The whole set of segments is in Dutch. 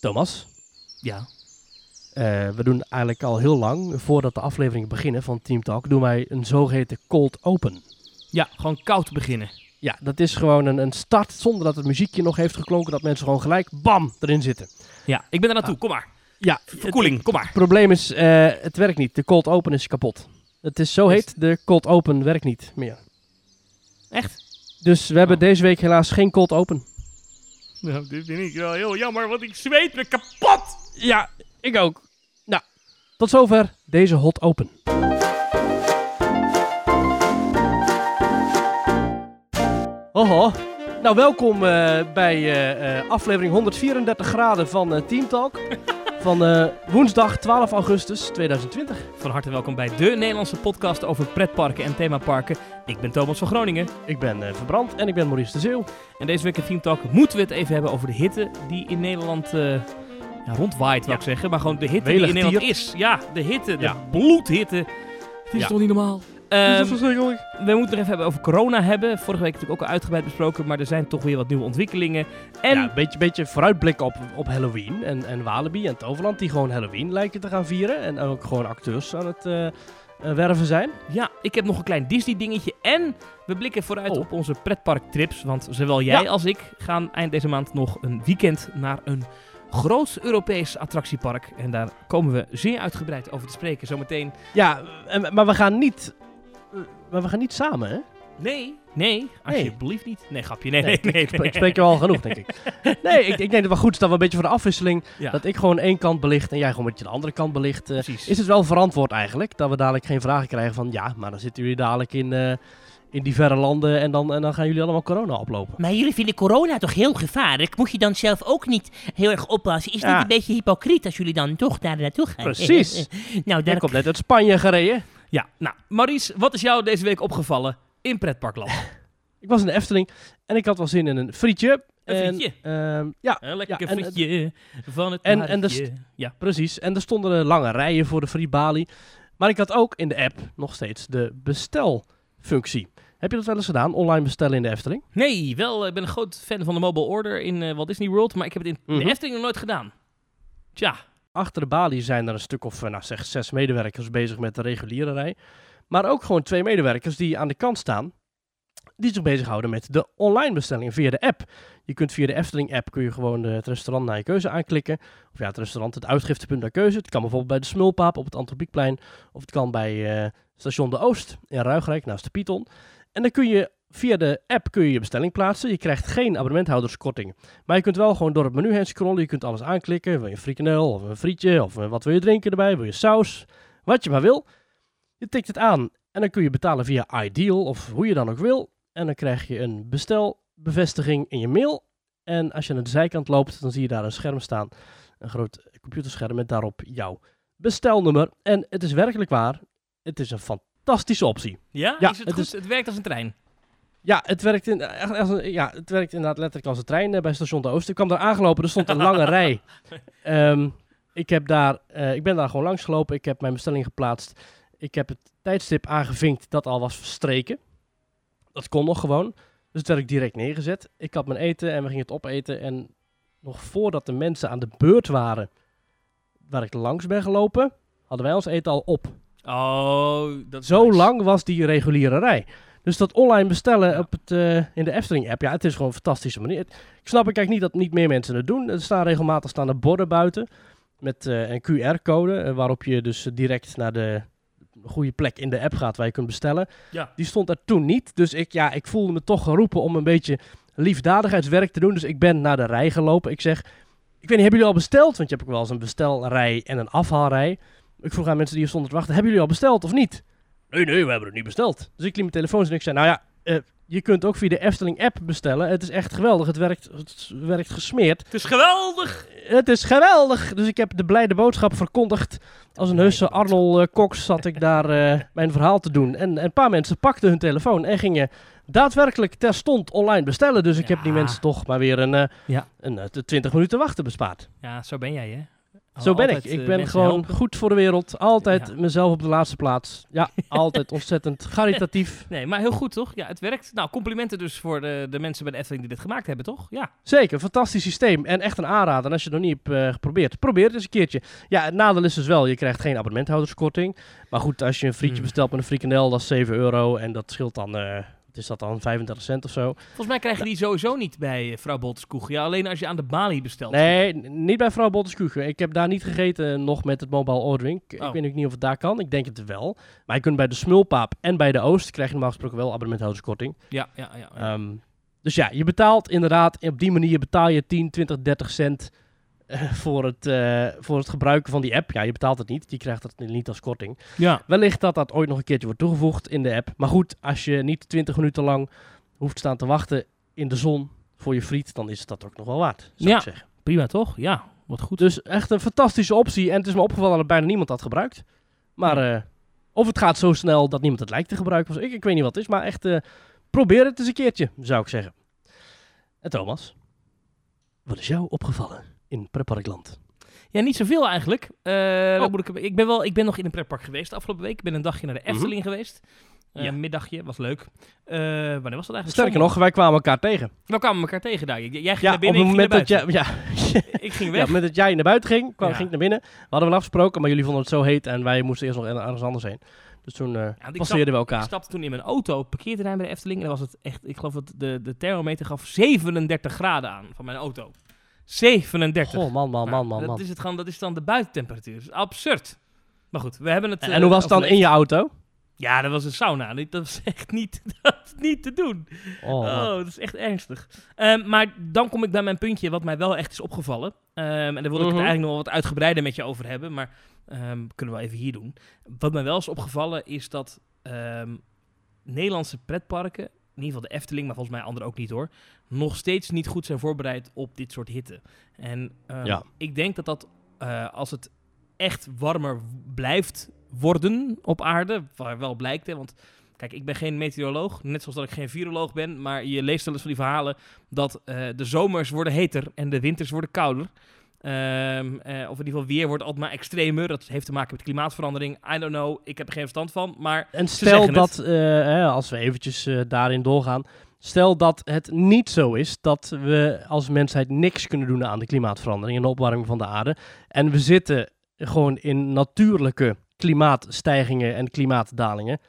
Thomas, Ja. eh, we doen eigenlijk al heel lang, voordat de afleveringen beginnen van Team Talk, doen wij een zogeheten cold open. Ja, gewoon koud beginnen. Ja, dat is gewoon een, een start zonder dat het muziekje nog heeft geklonken, dat mensen gewoon gelijk, bam, erin zitten. Ja, ik ben er naartoe. Kom maar. Ja, Verkoeling, kom maar. Het probleem is, eh, het werkt niet. De cold open is kapot. Het is zo heet, de cold open werkt niet meer. Echt? Dus we hebben Oh. deze week helaas geen cold open. Nou, dit vind ik wel heel jammer, want ik zweet me kapot. Ja, ik ook. Nou, tot zover deze hot open. Hoho. Nou, welkom eh, bij eh, eh, aflevering 134 graden van Team Talk. van eh, woensdag 12 augustus 2020. Van harte welkom bij de Nederlandse podcast over pretparken en themaparken. Ik ben Thomas van Groningen. Ik ben eh, Verbrand en ik ben Maurice de Zeeuw. En deze week in Team Talk moeten we het even hebben over de hitte die in Nederland eh, ja, rondwaait, wil Ja. ik zeggen. Maar gewoon de hitte Welig die in Nederland tier. is. Ja, de hitte, de Ja. bloedhitte. Het is Ja. toch niet normaal? Ehm, verschrikkelijk? we moeten nog even hebben over corona hebben. Vorige week natuurlijk ook al uitgebreid besproken, maar er zijn toch weer wat nieuwe ontwikkelingen. En Ja, een beetje, beetje vooruitblikken op, op Halloween en, en Walibi en Toverland, die gewoon Halloween lijken te gaan vieren. En ook gewoon acteurs aan het eh, eh, werven zijn. Ja, ik heb nog een klein Disney-dingetje. En we blikken vooruit Oh. op onze pretparktrips. Want zowel jij Ja. als ik gaan eind deze maand nog een weekend naar een groot Europees attractiepark. En daar komen we zeer uitgebreid over te spreken. Zometeen. Ja, maar we gaan niet, maar we gaan niet samen, hè? Nee, nee, alsjeblieft niet. Nee, grapje. Nee, Nee, nee, nee. Ik spreek- ik spreek je wel genoeg, denk ik. Nee, ik, ik denk dat het wel goed is dat we een beetje voor de afwisseling, Ja, dat ik gewoon één kant belicht en jij gewoon een beetje de andere kant belicht. eh, precies. is het wel verantwoord eigenlijk, dat we dadelijk geen vragen krijgen van, ja, maar dan zitten jullie dadelijk in, eh, in die verre landen en dan, en dan gaan jullie allemaal corona oplopen. Maar jullie vinden corona toch heel gevaarlijk? Moet je dan zelf ook niet heel erg oppassen? Is het Ja. niet een beetje hypocriet als jullie dan toch daar naartoe gaan? Precies. nou, daar komt net uit Spanje gereden. Ja, nou, Maurice, wat is jou deze week opgevallen in pretparkland? Ik was in de Efteling en ik had wel zin in een frietje. Een En, frietje? ehm, ja, Een lekker Ja, en- frietje van het en- en de. Ja. precies. En er stonden lange rijen voor de friebalie. Maar ik had ook in de app nog steeds de bestelfunctie. Heb je dat wel eens gedaan? Online bestellen in de Efteling? Nee, wel, ik ben een groot fan van de Mobile Order in eh, Walt Disney World, maar ik heb het in Mhm. de Efteling nog nooit gedaan. Tja, Achter de balie zijn er een stuk of, eh, nou zeg, zes medewerkers bezig met de reguliere rij. Maar ook gewoon twee medewerkers die aan de kant staan. Die zich bezighouden met de online bestellingen via de app. Je kunt via de Efteling app kun je gewoon eh, het restaurant naar je keuze aanklikken. Of ja, het restaurant, het uitgiftepunt naar keuze. Het kan bijvoorbeeld bij de Smulpaap op het Antropiekplein. Of het kan bij eh, station De Oost in Ruigrijk naast de Python. En dan kun je via de app kun je, je bestelling plaatsen. Je krijgt geen abonnementhouderskorting. Maar je kunt wel gewoon door het menu heen scrollen. Je kunt alles aanklikken. Wil je een frikandel of een frietje of eh, wat wil je drinken erbij? Wil je saus? Wat je maar wil. Je tikt het aan en dan kun je betalen via Ideal of hoe je dan ook wil. En dan krijg je een bestelbevestiging in je mail. En als je naar de zijkant loopt, dan zie je daar een scherm staan. Een groot computerscherm met daarop jouw bestelnummer. En het is werkelijk waar. Het is een fantastische optie. ja, Ja, is het, het goed? is- Het werkt als een trein. Ja, het werkt, in, echt als een- ja, het werkt inderdaad letterlijk als een trein eh, bij station de Oost. Ik kwam daar aangelopen, er stond een lange rij. Ehm, ik, heb daar, eh, ik ben daar gewoon langs gelopen. Ik heb mijn bestelling geplaatst. Ik heb het tijdstip aangevinkt dat al was verstreken. Dat kon nog gewoon. Dus het werd ik direct neergezet. Ik had mijn eten en we gingen het opeten. En nog voordat de mensen aan de beurt waren waar ik langs ben gelopen, hadden wij ons eten al op. Oh, dat Zo nice. lang was die reguliere rij. Dus dat online bestellen Ja. op het, eh, in de Efteling-app, ja, het is gewoon een fantastische manier. Ik snap eigenlijk niet dat niet meer mensen het doen. Er staan regelmatig staan er borden buiten met eh, een QR-code, eh, waarop je dus direct naar de goede plek in de app gaat waar je kunt bestellen. Ja. Die stond er toen niet, dus ik, ja, ik voelde me toch geroepen om een beetje liefdadigheidswerk te doen. Dus ik ben naar de rij gelopen. Ik zeg, ik weet niet, hebben jullie al besteld? Want je hebt ook wel eens een bestelrij en een afhaalrij. Ik vroeg aan mensen die hier stonden te wachten, hebben jullie al besteld of niet? Nee, nee, we hebben het niet besteld. Dus ik liet mijn telefoon en ik zei, nou ja, eh, je kunt ook via de Efteling-app bestellen. Het is echt geweldig, het werkt, het werkt gesmeerd. Het is geweldig! Het is geweldig! Dus ik heb de blijde boodschap verkondigd. Als een heuse Arnold eh, Cox zat ik daar eh, mijn verhaal te doen. En, en een paar mensen pakten hun telefoon en gingen daadwerkelijk terstond online bestellen. Dus ik heb die mensen toch maar weer een, eh Ja. een eh, 20 minuten wachten bespaard. Ja, zo ben jij, hè? Zo ben ik. Ik eh, ben gewoon helpen. goed voor de wereld. Altijd Ja. mezelf op de laatste plaats. Ja, altijd ontzettend caritatief. Nee, maar heel goed toch? Ja, het werkt. Nou, complimenten dus voor de, de mensen bij de Efteling die dit gemaakt hebben, toch? Ja. Zeker, fantastisch systeem. En echt een aanrader. En als je het nog niet hebt eh, geprobeerd, probeer het eens een keertje. Ja, het nadeel is dus wel, je krijgt geen abonnementhouderskorting. Maar goed, als je een frietje Hmm. bestelt met een frikandel, dat is 7 euro. En dat scheelt dan, eh, wat is dat dan, 35 cent of zo. Volgens mij krijg je die sowieso niet bij eh, vrouw Bolteskoeg. Ja, alleen als je aan de balie bestelt. Nee, niet bij vrouw Bolteskugen. Ik heb daar niet gegeten nog met het mobile ordering. Ik, ik Oh. weet ook niet of het daar kan. Ik denk het wel. Maar je kunt bij de Smulpaap en bij de Oost krijg je normaal gesproken wel abonnementhouderskorting. Ja, ja, ja. ja. Ehm, dus ja, je betaalt inderdaad, op die manier betaal je 10, 20, 30 cent eh, voor, het, eh, voor het gebruiken van die app. Ja, je betaalt het niet, je krijgt het niet als korting. ja. Wellicht dat dat ooit nog een keertje wordt toegevoegd in de app. Maar goed, als je niet 20 minuten lang hoeft staan te wachten in de zon voor je friet, dan is dat ook nog wel waard, zou Ja. ik zeggen. Prima toch? Ja, wat goed. Dus echt een fantastische optie. En het is me opgevallen dat bijna niemand dat gebruikt. Maar eh, of het gaat zo snel dat niemand het lijkt te gebruiken. Ik, ik weet niet wat het is, maar echt eh, probeer het eens een keertje, zou ik zeggen. En Thomas, wat is jou opgevallen in Pretparkland? Ja, niet zoveel eigenlijk. Eh, Oh. moet ik, ik, ben wel, ik ben nog in een pretpark geweest afgelopen week. Ik ben een dagje naar de Mhm. Efteling geweest. Eh, Ja. Een middagje, was leuk. Eh, wanneer was dat eigenlijk? Sterker Zondag. nog, wij kwamen elkaar tegen. We kwamen elkaar tegen daar. Jij ging Ja, naar op binnen, het ik moment dat jij, ja, Ik ging ja, weg. op het moment dat jij naar buiten ging, kwam, Ja. ging ik naar binnen. We hadden wel afgesproken, maar jullie vonden het zo heet en wij moesten eerst nog ergens anders heen. Dus toen ik passeerden we Ik elkaar. stapte toen in mijn auto op het parkeerterrein bij de Efteling. En dan was het echt, ik geloof dat de, de thermometer gaf 37 graden aan van mijn auto. 37. Goh, man, man, Nou, man, man, dat. Is het gewoon, dat is dan de buitentemperatuur. Dat is absurd. Maar goed, we hebben het... En eh, hoe was het dan in je auto? Ja, dat was een sauna. Dat was echt niet, dat is niet te doen. Oh, Oh, dat is echt ernstig. Ehm, maar dan kom ik bij mijn puntje wat mij wel echt is opgevallen. Ehm, en daar wil ik het Mhm. eigenlijk nog wat uitgebreider met je over hebben. Maar ehm, kunnen we even hier doen. Wat mij wel is opgevallen is dat Nederlandse pretparken, in ieder geval de Efteling, maar volgens mij anderen ook niet hoor, nog steeds niet goed zijn voorbereid op dit soort hitte. En ehm, Ja. ik denk dat dat eh, als het echt warmer blijft worden op aarde, waar wel blijkt, hè, want Kijk, ik ben geen meteoroloog, net zoals dat ik geen viroloog ben, maar je leest wel eens van die verhalen dat eh, de zomers worden heter en de winters worden kouder. Ehm, eh, of in ieder geval weer wordt altijd maar extremer. Dat heeft te maken met klimaatverandering. I don't know, ik heb er geen verstand van. Maar En stel dat, eh, als we eventjes eh, daarin doorgaan, stel dat het niet zo is dat we als mensheid niks kunnen doen aan de klimaatverandering en de opwarming van de aarde. En we zitten gewoon in natuurlijke klimaatstijgingen en klimaatdalingen.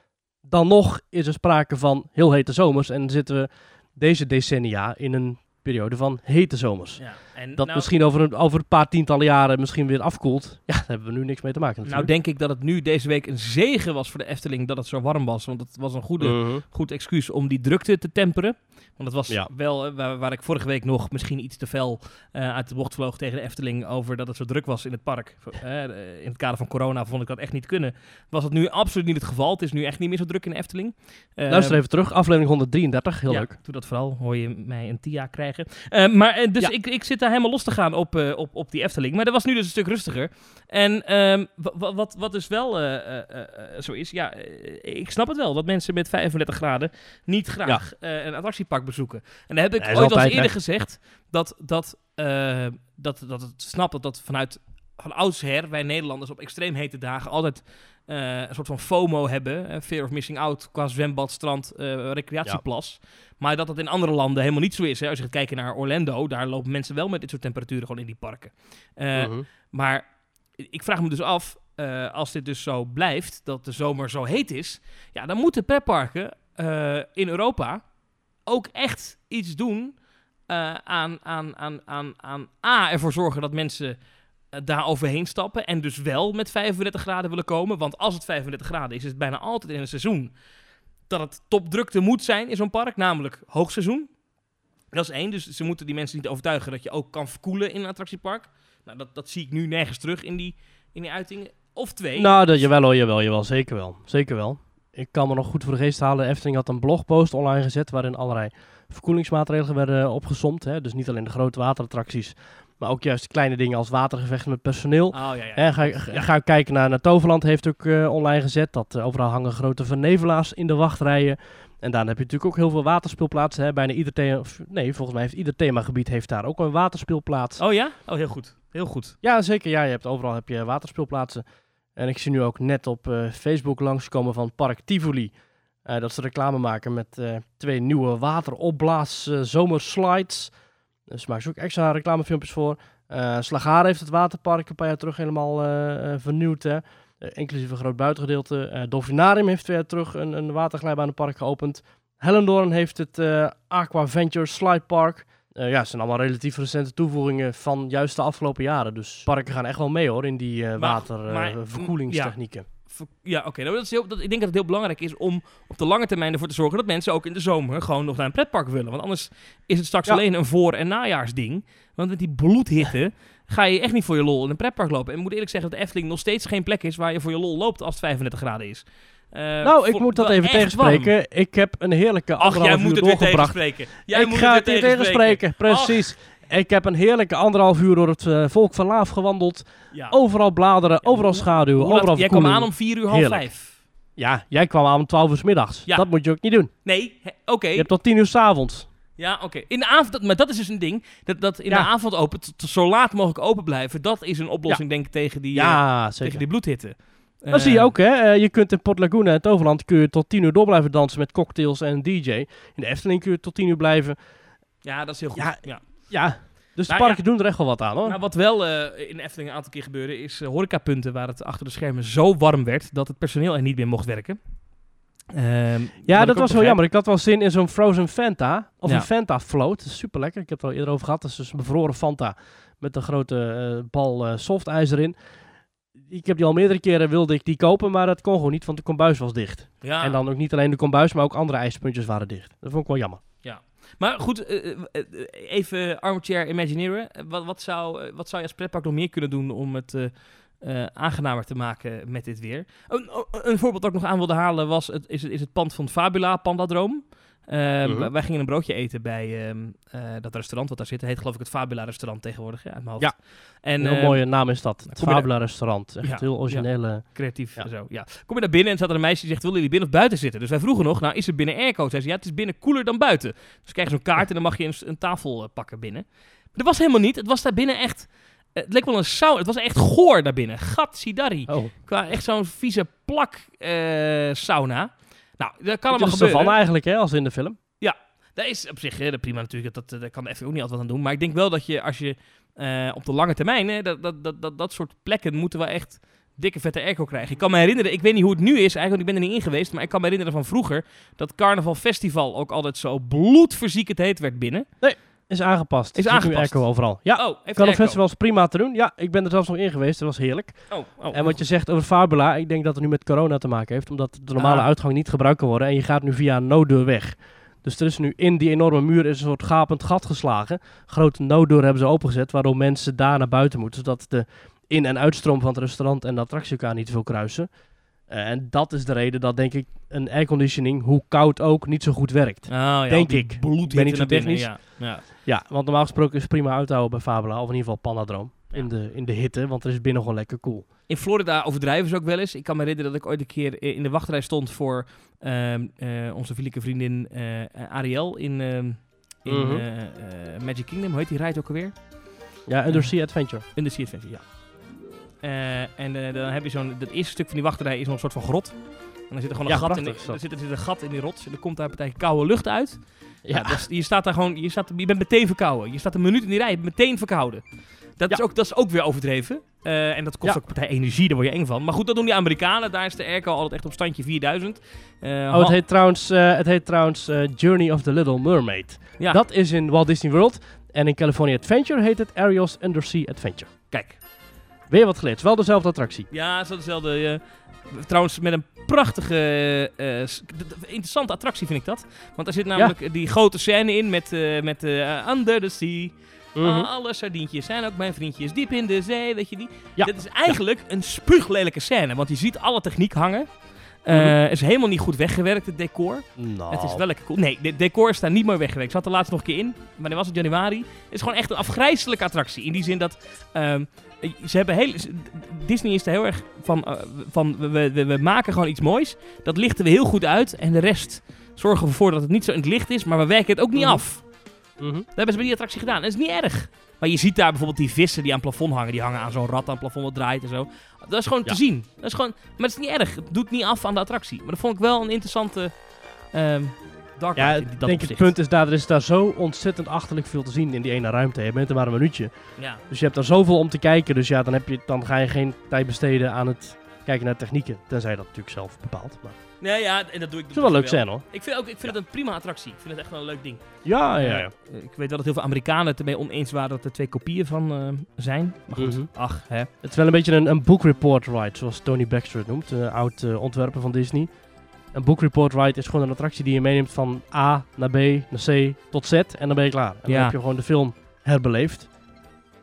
Dan nog is er sprake van heel hete zomers en zitten we deze decennia in een periode van hete zomers. ja, en Dat nou, misschien over een, over een paar tientallen jaren misschien weer afkoelt. Ja, daar hebben we nu niks mee te maken nou denk ik dat het nu deze week een zegen was voor de Efteling dat het zo warm was. Want het was een goede, Mhm. goed excuus om die drukte te temperen. Want het was Ja. wel, eh, waar, waar ik vorige week nog misschien iets te fel eh, uit de bocht vloog tegen de Efteling over dat het zo druk was in het park. Eh, in het kader van corona vond ik dat echt niet kunnen. Was het nu absoluut niet het geval. Het is nu echt niet meer zo druk in de Efteling. Luister even terug, aflevering 133, heel ja, leuk. Doe dat vooral, hoor je mij een TIA krijgen. Eh, maar dus Ja. ik, ik zit daar helemaal los te gaan op, eh, op, op die Efteling. Maar dat was nu dus een stuk rustiger. En wa- wat, wat dus wel eh, eh, zo is, ja, ik snap het wel dat mensen met 35 graden niet graag een attractiepark bezoeken. En daar heb ik ooit al eerder gezegd dat, dat, dat, dat het snap dat dat vanuit van oudsher wij Nederlanders op extreem hete dagen altijd eh, een soort van FOMO hebben, eh, fear of missing out qua zwembad, strand, eh, recreatieplas. Maar dat dat in andere landen helemaal niet zo is. Hè. Als je gaat kijken naar Orlando, daar lopen mensen wel met dit soort temperaturen gewoon in die parken. Eh, Mhm. Maar ik vraag me dus af, als dit dus zo blijft, dat de zomer zo heet is, ja, dan moeten pretparken in Europa ook echt iets doen aan, aan, aan, aan, aan A, ervoor zorgen dat mensen daar overheen stappen en dus wel met 35 graden willen komen. Want als het 35 graden is, is het bijna altijd in een seizoen dat het topdrukte moet zijn in zo'n park, namelijk hoogseizoen. Dat is één, dus ze moeten die mensen niet overtuigen dat je ook kan verkoelen in een attractiepark. Nou, dat, dat zie ik nu nergens terug in die, in die uitingen. Of twee. Nou, dat, jawel hoor, jawel, jawel, zeker wel. Zeker wel. Ik kan me nog goed voor de geest halen. Efteling had een blogpost online gezet waarin allerlei verkoelingsmaatregelen werden opgesomd. Hè? Dus niet alleen de grote waterattracties, maar ook juist kleine dingen als watergevechten met personeel. Oh ja, ja. Hè, ga, ga, ga kijken naar, naar Toverland, heeft ook eh, online gezet dat eh, overal hangen grote vernevelaars in de wachtrijen. En daar heb je natuurlijk ook heel veel waterspeelplaatsen. Hè? Bijna ieder thema, nee, volgens mij heeft ieder themagebied heeft daar ook een waterspeelplaats. Oh ja? Oh, heel goed. Heel goed. Ja, zeker. Ja, je hebt overal heb je waterspeelplaatsen. En ik zie nu ook net op eh, Facebook langskomen van Park Tivoli. dat ze reclame maken met twee nieuwe wateropblaas zomerslides. Dus maken ze ook extra reclamefilmpjes voor. Slagharen heeft het waterpark een paar jaar terug helemaal eh, eh, vernieuwd. Hè? Inclusief een groot buitengedeelte. Dolfinarium heeft twee jaar terug een, een waterglijbaanpark geopend. Hellendoorn heeft het Aqua Venture Slide Park. Ja, het zijn allemaal relatief recente toevoegingen van juist de afgelopen jaren. Dus parken gaan echt wel mee hoor in die waterverkoelingstechnieken. Ja, oké. nou, dat is heel, dat, ik denk dat het heel belangrijk is om op de lange termijn ervoor te zorgen dat mensen ook in de zomer gewoon nog naar een pretpark willen. Want anders is het straks Ja. alleen een voor- en najaarsding. Want met die bloedhitte ga je echt niet voor je lol in een pretpark lopen. En ik moet eerlijk zeggen dat de Efteling nog steeds geen plek is waar je voor je lol loopt als het 35 graden is. Eh, nou, ik moet dat even warm. tegenspreken. Ik heb een heerlijke Ach, jij anderhalf moet het weer doorgebracht. tegenspreken. Jij ik moet ga het weer tegenspreken, precies. Ik heb een heerlijke anderhalf uur door het eh, volk van Laaf gewandeld. Ja. Overal bladeren, overal schaduw, overal Jij kwam aan om 4 uur half Heerlijk. 5. Ja, jij kwam aan om 12 uur 's middags. Ja. Dat moet je ook niet doen. Nee, oké. Je hebt tot 10 uur 's avonds. Ja, oké. In de avond, dat- maar dat is dus een ding. Dat, dat in de avond open, t- t- zo laat mogelijk open blijven. Dat is een oplossing, denk ik, tegen die, eh, tegen die bloedhitte. Dat zie je Eh, ook, hè. Eh, je kunt in Port Laguna en Toverland kun je tot 10 uur door blijven dansen met cocktails en een DJ. In de Efteling kun je tot 10 uur blijven. Ja, dat is heel goed. Ja, Ja. Ja, dus de Nou, parken doen er echt wel wat aan, hoor. Nou, wat wel eh, in Efteling een aantal keer gebeurde, is eh, horecapunten waar het achter de schermen zo warm werd dat het personeel er niet meer mocht werken. Ehm, ja, dat was wel jammer. Ik had wel zin in zo'n Frozen Fanta. Of Ja. een Fanta Float. Super lekker. Ik heb het al eerder over gehad. Dat is dus een bevroren Fanta met een grote eh, bal softijs erin. Ik heb die al meerdere keren wilde ik die kopen, maar dat kon gewoon niet, want de kombuis was dicht. Ja. En dan ook niet alleen de kombuis, maar ook andere ijspuntjes waren dicht. Dat vond ik wel jammer. Maar goed, eh, eh, eh, even armchair imagineren. Wat, wat, zou, wat zou je als pretpark nog meer kunnen doen om het aangenamer te maken met dit weer? Een, een voorbeeld dat ik nog aan wilde halen was het, is, het, is het pand van Fabula, Pandadroom. Eh, Mhm. wij- gingen een broodje eten bij ehm, eh, dat restaurant wat daar zit. Het heet geloof ik het Fabula restaurant tegenwoordig, ja, uit mijn hoofd. Ja. En, Een heel eh, mooie naam is dat. Het Fabula restaurant. Echt Ja, heel originele. creatief en zo. Ja. Kom je naar binnen en zat er een meisje die zegt: Willen jullie binnen of buiten zitten? Dus wij vroegen nog: Nou, is het binnen airco? Zij zei: Ja, het is binnen koeler dan buiten. Dus krijg je zo'n kaart en dan mag je een, een tafel eh, pakken binnen. Maar dat was helemaal niet. Het was daar binnen echt. eh, Het leek wel een sauna. Het was echt goor daar binnen. Gatsidari. Oh, Qua echt zo'n vieze plak sauna. Nou, dat kan allemaal gebeuren. ervan eigenlijk, hè, als in de film. Dat is op zich eh, prima natuurlijk. Dat, dat, daar kan de ook niet altijd wat aan doen. Maar ik denk wel dat je als je eh, op de lange termijn... Hè, dat, dat, dat, dat, dat soort plekken moeten wel echt dikke vette airco krijgen. Ik kan me herinneren, ik weet niet hoe het nu is eigenlijk, want ik ben er niet in geweest. Maar ik kan me herinneren van vroeger dat Carnaval Festival ook altijd zo bloedverziekend heet werd binnen. Is aangepast. Is aangepast. airco overal. Ja, Oh, heeft airco. festivals prima te doen. Ja, ik ben er zelfs nog in geweest. Dat was heerlijk. Oh, oh, En wat je zegt over Fabula, ik denk dat het nu met corona te maken heeft. Omdat de normale Ah. uitgang niet gebruikt kan worden. En je gaat nu via een nooddeur weg. Dus er is nu in die enorme muur is een soort gapend gat geslagen. Grote nooddeur hebben ze opengezet, waardoor mensen daar naar buiten moeten. Zodat de in- en uitstroom van het restaurant en de attractie elkaar niet veel kruisen. Eh, en dat is de reden dat, denk ik, een airconditioning, hoe koud ook, niet zo goed werkt. Oh, ja, denk ik. ben niet zo naar binnen, technisch. Ja, ja. Ja, want normaal gesproken is het prima uit te houden bij Fabula. Of in ieder geval Panadroom. In, de, in de hitte, want er is binnen gewoon lekker koel. In Florida overdrijven ze ook wel eens. Ik kan me herinneren dat ik ooit een keer in de wachtrij stond voor ehm, eh, onze vriendelijke vriendin eh, Ariel in, ehm, in Mhm. eh, Magic Kingdom. Hoe heet die ride ook alweer? Ja, Undersea Adventure. In de Sea Adventure, ja. En dan heb je zo'n... Het eerste stuk van die wachtrij is nog een soort van grot. En dan zit er gewoon een, Ja, gat, in, er zit, er zit een gat in die rots. En er komt daar een partij koude lucht uit. Ja. Ja, dus je staat daar gewoon... Je, staat, je bent meteen verkouden. Je staat een minuut in die rij, je bent meteen verkouden. Dat, is, ook, dat is ook weer overdreven. Eh, en dat kost Ja. ook een partij energie, daar word je eng van. Maar goed, dat doen die Amerikanen. Daar is de airco altijd echt op standje 4000. Eh, Oh, het ha- heet trouwens, eh, het heet trouwens eh, Journey of the Little Mermaid. Ja. Dat is in Walt Disney World. En in California Adventure heet het Ariel's Undersea Adventure. Kijk. Weer wat geleerd. Het is Wel dezelfde attractie. Ja, zo dezelfde. Trouwens, met een prachtige, eh, d- interessante attractie vind ik dat. Want daar zit namelijk die grote scène in met, eh, met eh, Under the Sea. Mhm. Ah, alle sardientjes zijn ook mijn vriendjes diep in de zee, weet je die? Ja. Dit is eigenlijk een spuuglelijke scène, want je ziet alle techniek hangen. Het is helemaal niet goed weggewerkt, het decor. Nou, Het is wel lekker cool. Nee, de decor staat niet mooi weggewerkt. Ik zat er laatst nog een keer in. Wanneer was het? Januari. Het is gewoon echt een afgrijzelijke attractie. In die zin dat... ehm, ze hebben heel, Disney is er heel erg van... eh, van we, we, we maken gewoon iets moois. Dat lichten we heel goed uit. En de rest zorgen we ervoor dat het niet zo in het licht is. Maar we werken het ook niet Mhm. af. Mhm. Dat hebben ze bij die attractie gedaan. Dat is niet erg. Maar je ziet daar bijvoorbeeld die vissen die aan het plafond hangen. Die hangen aan zo'n rat aan het plafond wat draait en zo. Dat is gewoon Ja. te zien. Dat is gewoon, maar het is niet erg. Het doet niet af aan de attractie. Maar dat vond ik wel een interessante ehm dark Ja, in dat denk het punt is daar, er is daar zo ontzettend achterlijk veel te zien in die ene ruimte. Je bent er maar een minuutje. Ja. Dus je hebt daar zoveel om te kijken. Dus ja, dan, heb je, dan ga je geen tijd besteden aan het kijken naar technieken. Tenzij je dat natuurlijk zelf bepaalt. Maar Nee, ja, en dat doe ik het zou wel leuk dus zijn hoor. Ik vind, ook, ik vind het een prima attractie. Ik vind het echt wel een leuk ding. Ja, ja, ja. Eh, ik weet wel dat heel veel Amerikanen het ermee oneens waren dat er twee kopieën van eh, zijn. Maar goed, Mhm. ach, hè. Het is wel een beetje een, een book report ride, zoals Tony Baxter het noemt. Een oud eh, ontwerper van Disney. Een book report ride is gewoon een attractie die je meeneemt van A naar B, naar C tot Z. En dan ben je klaar. En dan heb je gewoon de film herbeleefd.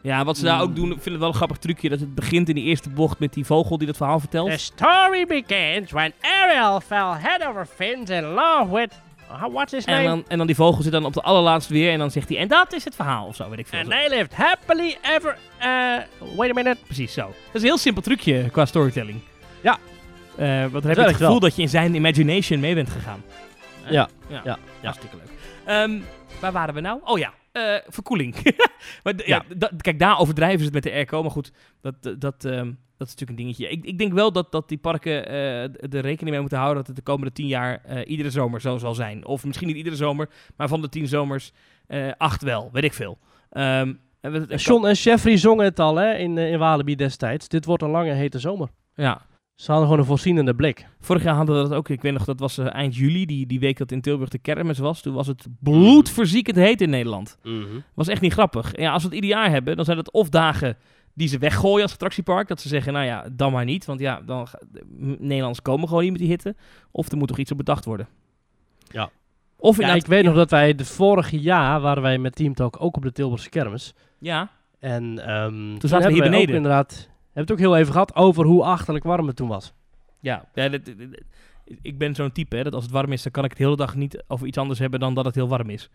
Ja, wat ze daar Mm. ook doen, ik vind het wel een grappig trucje. Dat het begint in die eerste bocht met die vogel die dat verhaal vertelt. The story begins when Ariel fell head over fins in love with... uh, what's his En name? dan, en dan die vogel zit dan op de allerlaatste weer en dan zegt hij, en dat is het verhaal of zo, weet ik veel. And Zo. they lived happily ever... uh, wait a minute. Precies zo. Dat is een heel simpel trucje qua storytelling. Ja. Eh, want dan heb je het gevoel wel. dat je in zijn imagination mee bent gegaan. Eh, Ja, ja. ja, ja. Hartstikke leuk. Ehm, waar waren we nou? Oh ja, eh, verkoeling. maar ja. Kijk, daar overdrijven ze het met de airco. Maar goed, dat, dat, ehm, dat is natuurlijk een dingetje. Ik, ik denk wel dat, dat die parken eh, d- er rekening mee moeten houden dat het de komende tien jaar eh, iedere zomer zo zal zijn. Of misschien niet iedere zomer, maar van de tien zomers eh, acht wel, weet ik veel. Ehm, en John en Jeffrey zongen het al hè, in, in Walibi destijds. Dit wordt een lange hete zomer. Ja, Ze hadden gewoon een voorzienende blik. Vorig jaar hadden we dat ook. Ik weet nog, dat was eh, eind juli, die, die week dat in Tilburg de kermis was. Toen was het bloedverziekend heet in Nederland. Was echt niet grappig. Ja, als we het ieder jaar hebben, dan zijn het of dagen die ze weggooien als attractiepark. Dat ze zeggen, nou ja, dan maar niet. Want ja, dan Nederlanders komen gewoon niet met die hitte. Of er moet toch iets op bedacht worden. Ja. Of Ja, inderdaad- ik weet nog dat wij de vorige jaar waren wij met Team Talk ook op de Tilburgse kermis. Ja, En ehm, toen, we hebben hier wij beneden. Ook inderdaad, hebben het ook heel even gehad over hoe achterlijk warm het toen was. ja. ja dit- dit- dit- ik ben zo'n type, hè, dat als het warm is, dan kan ik het de hele dag niet over iets anders hebben dan dat het heel warm is.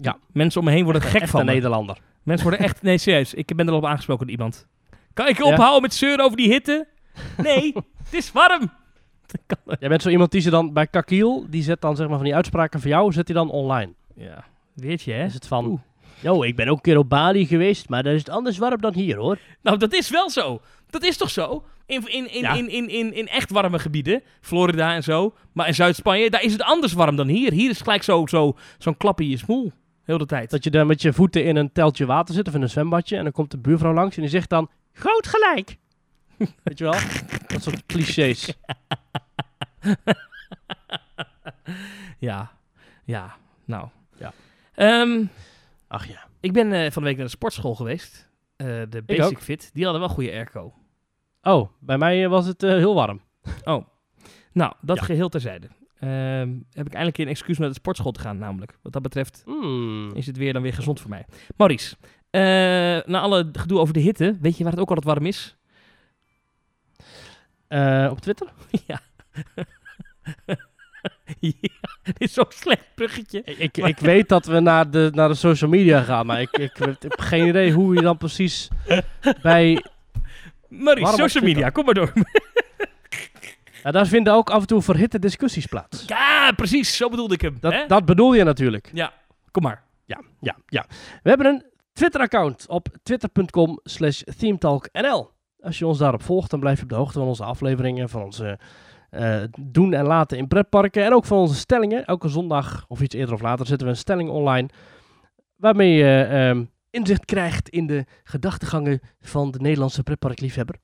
Ja, Mensen om me heen worden gek echt van. een me. Nederlander. Mensen worden echt... Nee, serieus. Ik ben er al op aangesproken door iemand. Kan ik Ja? ophouden met zeuren over die hitte? Nee, het is warm. Jij bent zo iemand die ze dan bij Kakiel, die zet dan zeg maar van die uitspraken van jou, zet hij dan online. Ja, weet je hè? Is het van, Oeh. Yo, ik ben ook een keer op Bali geweest, maar daar is het anders warm dan hier hoor. Nou, dat is wel zo. Dat is toch zo? In, in, in, Ja. in, in, in, in echt warme gebieden, Florida en zo, maar in Zuid-Spanje, daar is het anders warm dan hier. Hier is het gelijk zo'n zo, zo'n klap in je smoel, heel de tijd. Dat je dan met je voeten in een teltje water zit of in een zwembadje en dan komt de buurvrouw langs en die zegt dan, groot gelijk. Weet je wel? Dat soort clichés. Ja, ja, nou. Ja. Ehm, Ach ja. ik ben eh, van de week naar de sportschool geweest. Eh, de Basic. Fit, die hadden wel goede airco. Oh, bij mij eh, was het heel warm. Nou, dat Ja. geheel terzijde. Ehm, heb ik eindelijk een excuus om naar de sportschool te gaan, namelijk. Wat dat betreft Hmm. is het weer dan weer gezond voor mij. Maurice, na alle gedoe over de hitte, weet je waar het ook altijd warm is? Op Twitter? ja. ja, dit is zo'n slecht bruggetje. Ik, ik, ik weet dat we naar de, naar de social media gaan, maar ik, ik, heb geen idee hoe je dan precies bij... Op social media, kom maar door. Ja, daar vinden ook af en toe verhitte discussies plaats. ja, precies, zo bedoelde ik hem. Dat, hè? dat bedoel je natuurlijk. Ja, kom maar. Ja, ja, ja. We hebben een Twitter-account op twitter.com slash themetalknl. Als je ons daarop volgt, dan blijf je op de hoogte van onze afleveringen, van onze eh, doen en laten in pretparken en ook van onze stellingen. Elke zondag of iets eerder of later zetten we een stelling online waarmee je ehm, inzicht krijgt in de gedachtegangen van de Nederlandse pretparkliefhebber.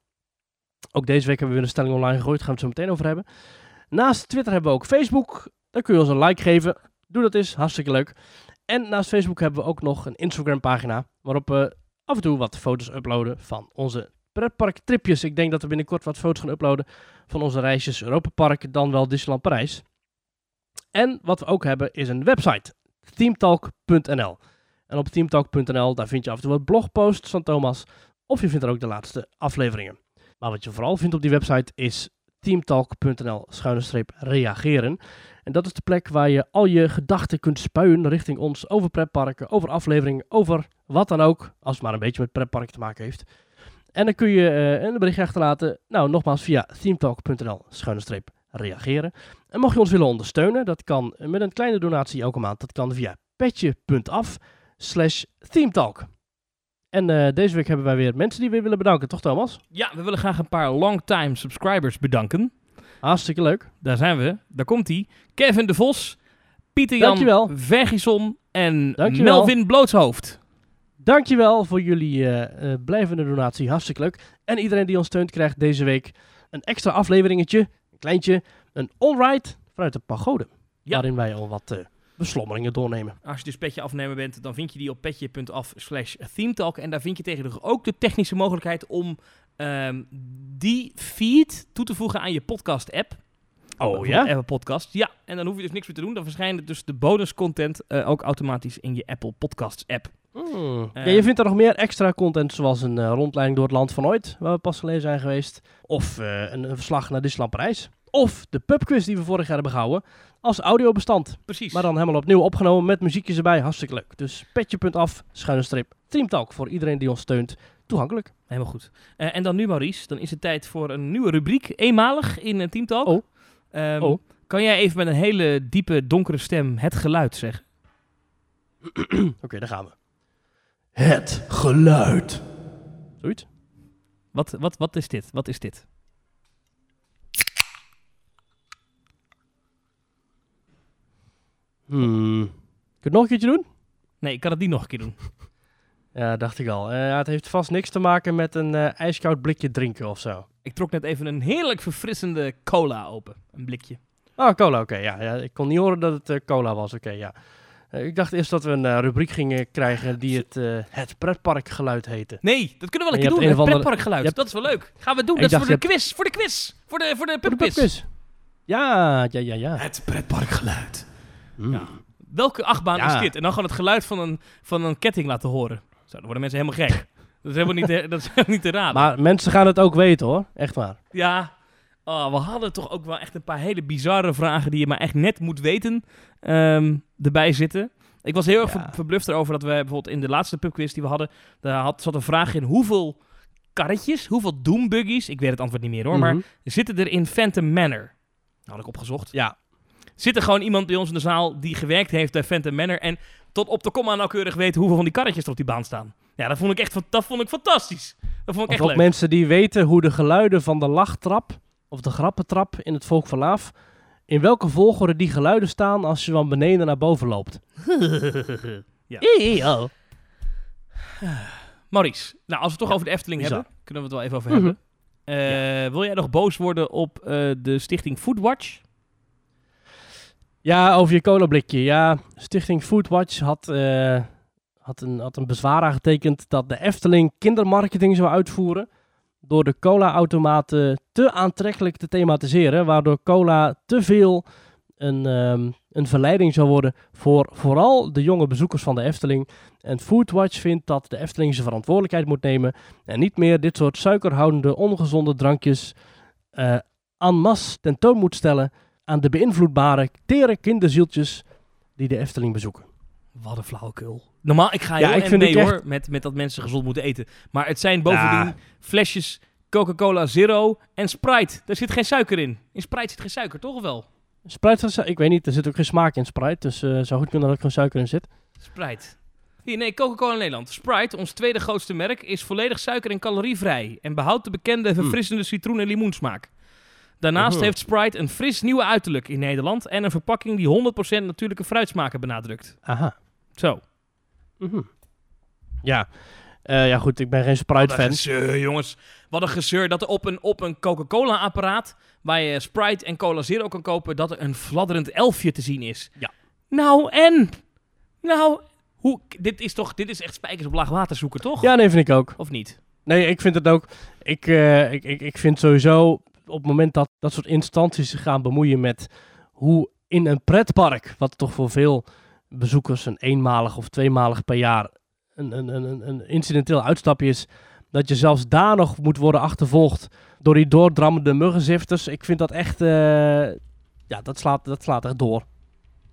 Ook deze week hebben we weer een stelling online gegooid, daar gaan we het zo meteen over hebben. Naast Twitter hebben we ook Facebook. Daar kun je ons een like geven. Doe dat eens, hartstikke leuk. En naast Facebook hebben we ook nog een Instagram pagina waarop we af en toe wat foto's uploaden van onze pretparktripjes. Ik denk dat we binnenkort wat foto's gaan uploaden van onze reisjes Europa Park, dan wel Disneyland Parijs. En wat we ook hebben is een website, themetalk.nl. En op themetalk.nl daar vind je af en toe wat blogposts van Thomas of je vindt er ook de laatste afleveringen. Maar wat je vooral vindt op die website is teamtalk.nl schuine streep reageren. En dat is de plek waar je al je gedachten kunt spuien richting ons over pretparken, over afleveringen, over wat dan ook, als het maar een beetje met pretparken te maken heeft. En dan kun je eh, een berichtje achterlaten, nou nogmaals via themetalk.nl schuine streep reageren. En mocht je ons willen ondersteunen, dat kan met een kleine donatie elke maand, dat kan via petje.af slash themetalk. En eh, deze week hebben wij weer mensen die we willen bedanken, toch Thomas? Ja, we willen graag een paar longtime subscribers bedanken. Hartstikke leuk. Daar zijn we. Daar komt hij. Kevin de Vos, Pieter Jan. Vergison en Dankjewel. Melvin Blootshoofd. Dankjewel voor jullie eh, eh, blijvende donatie. Hartstikke leuk. En iedereen die ons steunt krijgt deze week een extra afleveringetje. Een kleintje. Een all-ride vanuit de pagode. Ja. Waarin wij al wat eh, beslommeringen doornemen. Als je dus petje afnemer bent, dan vind je die op petje.af slash themetalk. En daar vind je tegenwoordig ook de technische mogelijkheid om ehm, die feed toe te voegen aan je podcast app. Oh Bijvoorbeeld Apple Podcast. Ja, en dan hoef je dus niks meer te doen. Dan verschijnt dus de bonus content eh, ook automatisch in je Apple Podcasts app. Hmm. Eh, ja, je vindt er nog meer extra content, zoals een eh, rondleiding door het land van ooit, waar we pas geleden zijn geweest. Of eh, een, een verslag naar Disneyland Parijs. Of de pubquiz die we vorig jaar hebben gehouden, als audiobestand. Precies. Maar dan helemaal opnieuw opgenomen met muziekjes erbij. Hartstikke leuk. Dus petje.af, schuine streep, Teamtalk. Voor iedereen die ons steunt, toegankelijk. Helemaal goed. Eh, en dan nu, Maurice, dan is het tijd voor een nieuwe rubriek. Eenmalig in uh, Teamtalk. Oh. Ehm, Oh. Kan jij even met een hele diepe, donkere stem het geluid zeggen? Oké, daar gaan we. Het geluid. Zoiets? Wat, wat, wat is dit? Wat is dit? Hmm. Kun je het nog een keertje doen? Nee, ik kan het niet nog een keer doen. Ja, dacht ik al. Eh, ja, het heeft vast niks te maken met een eh, ijskoud blikje drinken of zo. Ik trok net even een heerlijk verfrissende cola open. Een blikje. Oh, cola, oké. ja, ja, ik kon niet horen dat het eh, cola was, oké, ja. Eh, ik dacht eerst dat we een eh, rubriek gingen krijgen die het, eh, het pretparkgeluid heette. Nee, dat kunnen we wel een keer doen. een Het pretparkgeluid. hebt- Dat is wel leuk. Gaan we doen. Dat is voor de quiz. Voor de quiz. Voor de, voor de Voor de pubquiz. pubquiz. Ja, ja, ja, ja. Het pretparkgeluid. Hmm. Ja. Welke achtbaan Ja. is dit? En dan gewoon het geluid van een, van een ketting laten horen. Zo, dan worden mensen helemaal gek. Dat is helemaal niet te, dat is helemaal niet te raden. Maar mensen gaan het ook weten hoor, echt waar. Ja, oh, we hadden toch ook wel echt een paar hele bizarre vragen die je maar echt net moet weten ehm, erbij zitten. Ik was heel erg Ja. verbluft erover dat we bijvoorbeeld in de laatste pubquiz die we hadden, daar had, zat een vraag in hoeveel karretjes, hoeveel doombuggies, ik weet het antwoord niet meer hoor, maar Mhm. zitten er in Phantom Manor? Had ik opgezocht. Ja, Zit er gewoon iemand bij ons in de zaal die gewerkt heeft bij Phantom Manor en tot op de komma nauwkeurig weet hoeveel van die karretjes er op die baan staan? Ja, dat vond ik echt van- dat vond ik fantastisch. Dat vond ik of echt ook leuk. mensen die weten hoe de geluiden van de lachtrap of de grappentrap in het Volk van Laaf, in welke volgorde die geluiden staan als je van beneden naar boven loopt. Ja. Maurice, nou als we het toch Ja, over de Efteling bizar. hebben, kunnen we het wel even over Mhm. hebben. Eh, Wil jij nog boos worden op eh, de stichting Foodwatch? Ja, over je colablikje. Ja, Stichting Foodwatch had, eh, had, een, had een bezwaar aangetekend dat de Efteling kindermarketing zou uitvoeren. Door de cola-automaten te aantrekkelijk te thematiseren. Waardoor cola te veel een, ehm, een verleiding zou worden voor vooral de jonge bezoekers van de Efteling. En Foodwatch vindt dat de Efteling zijn verantwoordelijkheid moet nemen. En niet meer dit soort suikerhoudende, ongezonde drankjes eh en masse tentoon moet stellen aan de beïnvloedbare, tere kinderzieltjes die de Efteling bezoeken. Wat een flauwekul. Normaal, ik ga Ja, heel ik erg vind mee het echt- hoor, met, met dat mensen gezond moeten eten. Maar het zijn bovendien Ja. flesjes Coca-Cola Zero en Sprite. Daar zit geen suiker in. In Sprite zit geen suiker, toch of wel? Sprite, ik weet niet, er zit ook geen smaak in Sprite, dus eh zou goed kunnen dat er geen suiker in zit. Sprite. Hier, nee, Coca-Cola Nederland. Sprite, ons tweede grootste merk, is volledig suiker- en calorievrij. En behoudt de bekende verfrissende citroen- en limoensmaak. Daarnaast Mhm. heeft Sprite een fris nieuwe uiterlijk in Nederland. En een verpakking die 100% natuurlijke fruitsmaken benadrukt. Aha. Zo. Mhm. Ja. Eh, ja goed, ik ben geen Wat een Sprite-fan. gezeur, jongens. Wat een gezeur dat er op een, op een Coca-Cola-apparaat... waar je Sprite en Cola Zero kan kopen... dat er een fladderend elfje te zien is. Ja. Nou, en? Nou, hoe, dit is toch... Dit is echt spijkers op laag water zoeken, toch? Ja, nee, vind ik ook. Of niet? Nee, ik vind het ook. Ik, eh, ik, ik, ik vind sowieso op het moment dat dat soort instanties zich gaan bemoeien met hoe in een pretpark, wat toch voor veel bezoekers een eenmalig of tweemalig per jaar een, een, een, een- incidenteel uitstapje is, dat je zelfs daar nog moet worden achtervolgd door die doordrammende muggenzifters. Ik vind dat echt, eh, ja, dat slaat, dat slaat echt door.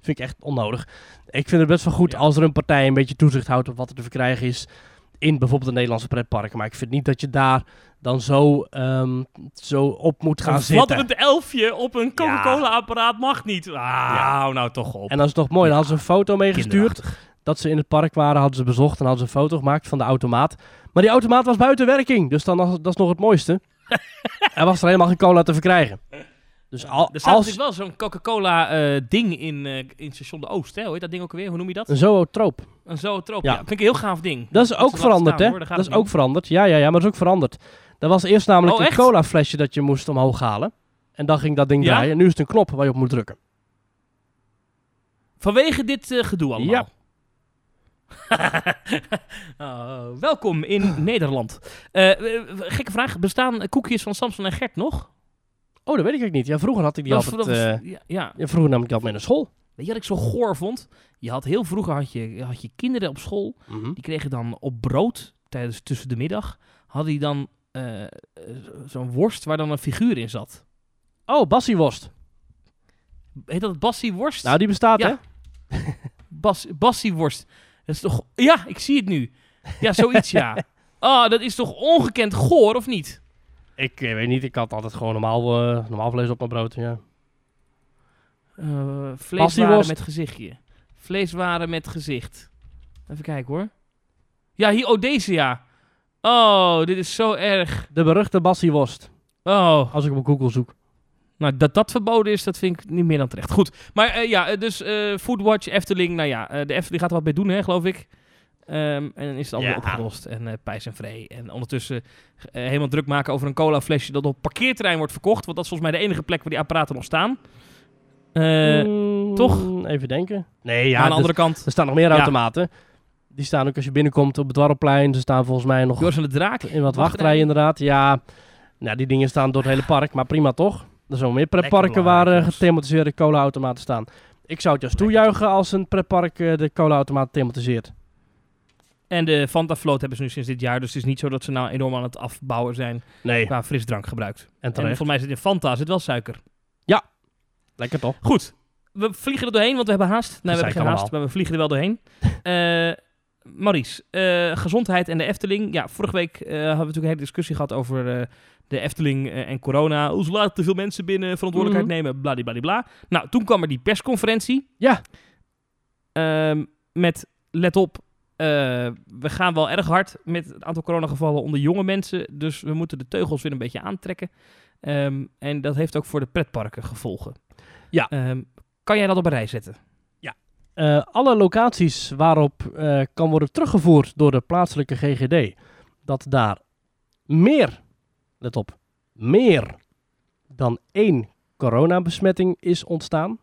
Vind ik echt onnodig. Ik vind het best wel goed Ja. als er een partij een beetje toezicht houdt op wat er te verkrijgen is in bijvoorbeeld de Nederlandse pretparken. Maar ik vind niet dat je daar dan zo, ehm, zo op moet gaan een zitten. fladderend elfje op een Coca-Cola-apparaat mag niet. Ah, Ja. hou nou toch op. En dat is nog mooi. Dan hadden ze een foto meegestuurd. Dat ze in het park waren, hadden ze bezocht en hadden ze een foto gemaakt van de automaat. Maar die automaat was buiten werking, dus dan, dat is nog het mooiste. er was er helemaal geen cola te verkrijgen. Dus al, er staat als natuurlijk wel zo'n Coca-Cola-ding in, eh, in Station de Oost. Hè? Hoe heet dat ding ook weer? Hoe noem je dat? een zootroop. Een zootroop. Ja. Ja. vind ik een heel gaaf ding. Dat is ook veranderd, hè? Dat is ook veranderd. Ja, ja, ja, maar dat is ook veranderd. Dat was eerst namelijk Oh, een echt? cola flesje dat je moest omhoog halen. En dan ging dat ding Ja? draaien. En nu is het een knop waar je op moet drukken. Vanwege dit eh, gedoe allemaal. Ja. Oh, welkom in Nederland. Eh, eh, gekke vraag. Bestaan koekjes van Samson en Gert nog? Oh, dat weet ik eigenlijk niet. Ja, vroeger had ik die Dat altijd... dat eh, ja, ja. ja, vroeger nam ik die altijd mee naar school. Weet je wat ik zo goor vond? Je had heel vroeger had je, had je kinderen op school. Mhm. Die kregen dan op brood tijdens tussen de middag. Hadden die dan eh, eh, zo'n worst waar dan een figuur in zat. Oh, Bassieworst. Heet dat Bassieworst? Nou, die bestaat, Ja. hè? Bas, Bassieworst. Dat is toch... Ja, ik zie het nu. Ja, zoiets, ja. Ah, dat is toch ongekend goor, of niet? Ik eh, weet niet, ik had altijd gewoon normaal, eh, normaal vlees op mijn brood, ja. Eh vleeswaren met gezichtje. Vleeswaren met gezicht. Even kijken, hoor. Ja, hier, oh, deze, ja. Oh, dit is zo erg. De beruchte Bassieworst. Oh, Als ik op Google zoek. nou, dat dat verboden is, dat vind ik niet meer dan terecht. Goed, maar ja, dus Foodwatch, Efteling, nou ja, de Efteling gaat er wat mee doen, hè, geloof ik. Ehm, en dan is het allemaal Ja. opgelost en eh pijs en vree. En ondertussen eh, helemaal druk maken over een cola flesje dat op parkeerterrein wordt verkocht. Want dat is volgens mij de enige plek waar die apparaten nog staan. Eh, Mm, toch? Even denken. Nee, ja, aan de er- andere kant, er staan nog meer Ja. automaten. Die staan ook als je binnenkomt op het Dwarrelplein. Ze staan volgens mij nog Joris en de Draak. in wat wachtrijen inderdaad. Ja, nou, die dingen staan door het hele park, maar prima toch? Er zijn wel meer pretparken waar jongens. gethematiseerde cola-automaten staan. Ik zou het juist toejuichen als een pretpark de cola-automaat thematiseert. En de Fanta Float hebben ze nu sinds dit jaar. Dus het is niet zo dat ze nou enorm aan het afbouwen zijn Nee, qua frisdrank gebruikt. en En volgens mij zit in Fanta zit wel suiker. Lekker toch? Goed, we vliegen er doorheen, want we hebben haast. Nee, we hebben geen haast, maar we vliegen er wel doorheen. Eh Maurice, eh, gezondheid en de Efteling. Ja, vorige week eh, hadden we natuurlijk een hele discussie gehad over eh, de Efteling en corona. Hoe ze laten te veel mensen binnen verantwoordelijkheid nemen, bladibladibla. Nou, toen kwam er die persconferentie. Ja. Ehm, met, let op, eh, we gaan wel erg hard met het aantal coronagevallen onder jonge mensen. Dus we moeten de teugels weer een beetje aantrekken. Ehm, en dat heeft ook voor de pretparken gevolgen. Ja. Ehm, kan jij dat op een rij zetten? Eh, alle locaties waarop eh, kan worden teruggevoerd door de plaatselijke GGD, dat daar meer, let op, meer dan één coronabesmetting is ontstaan,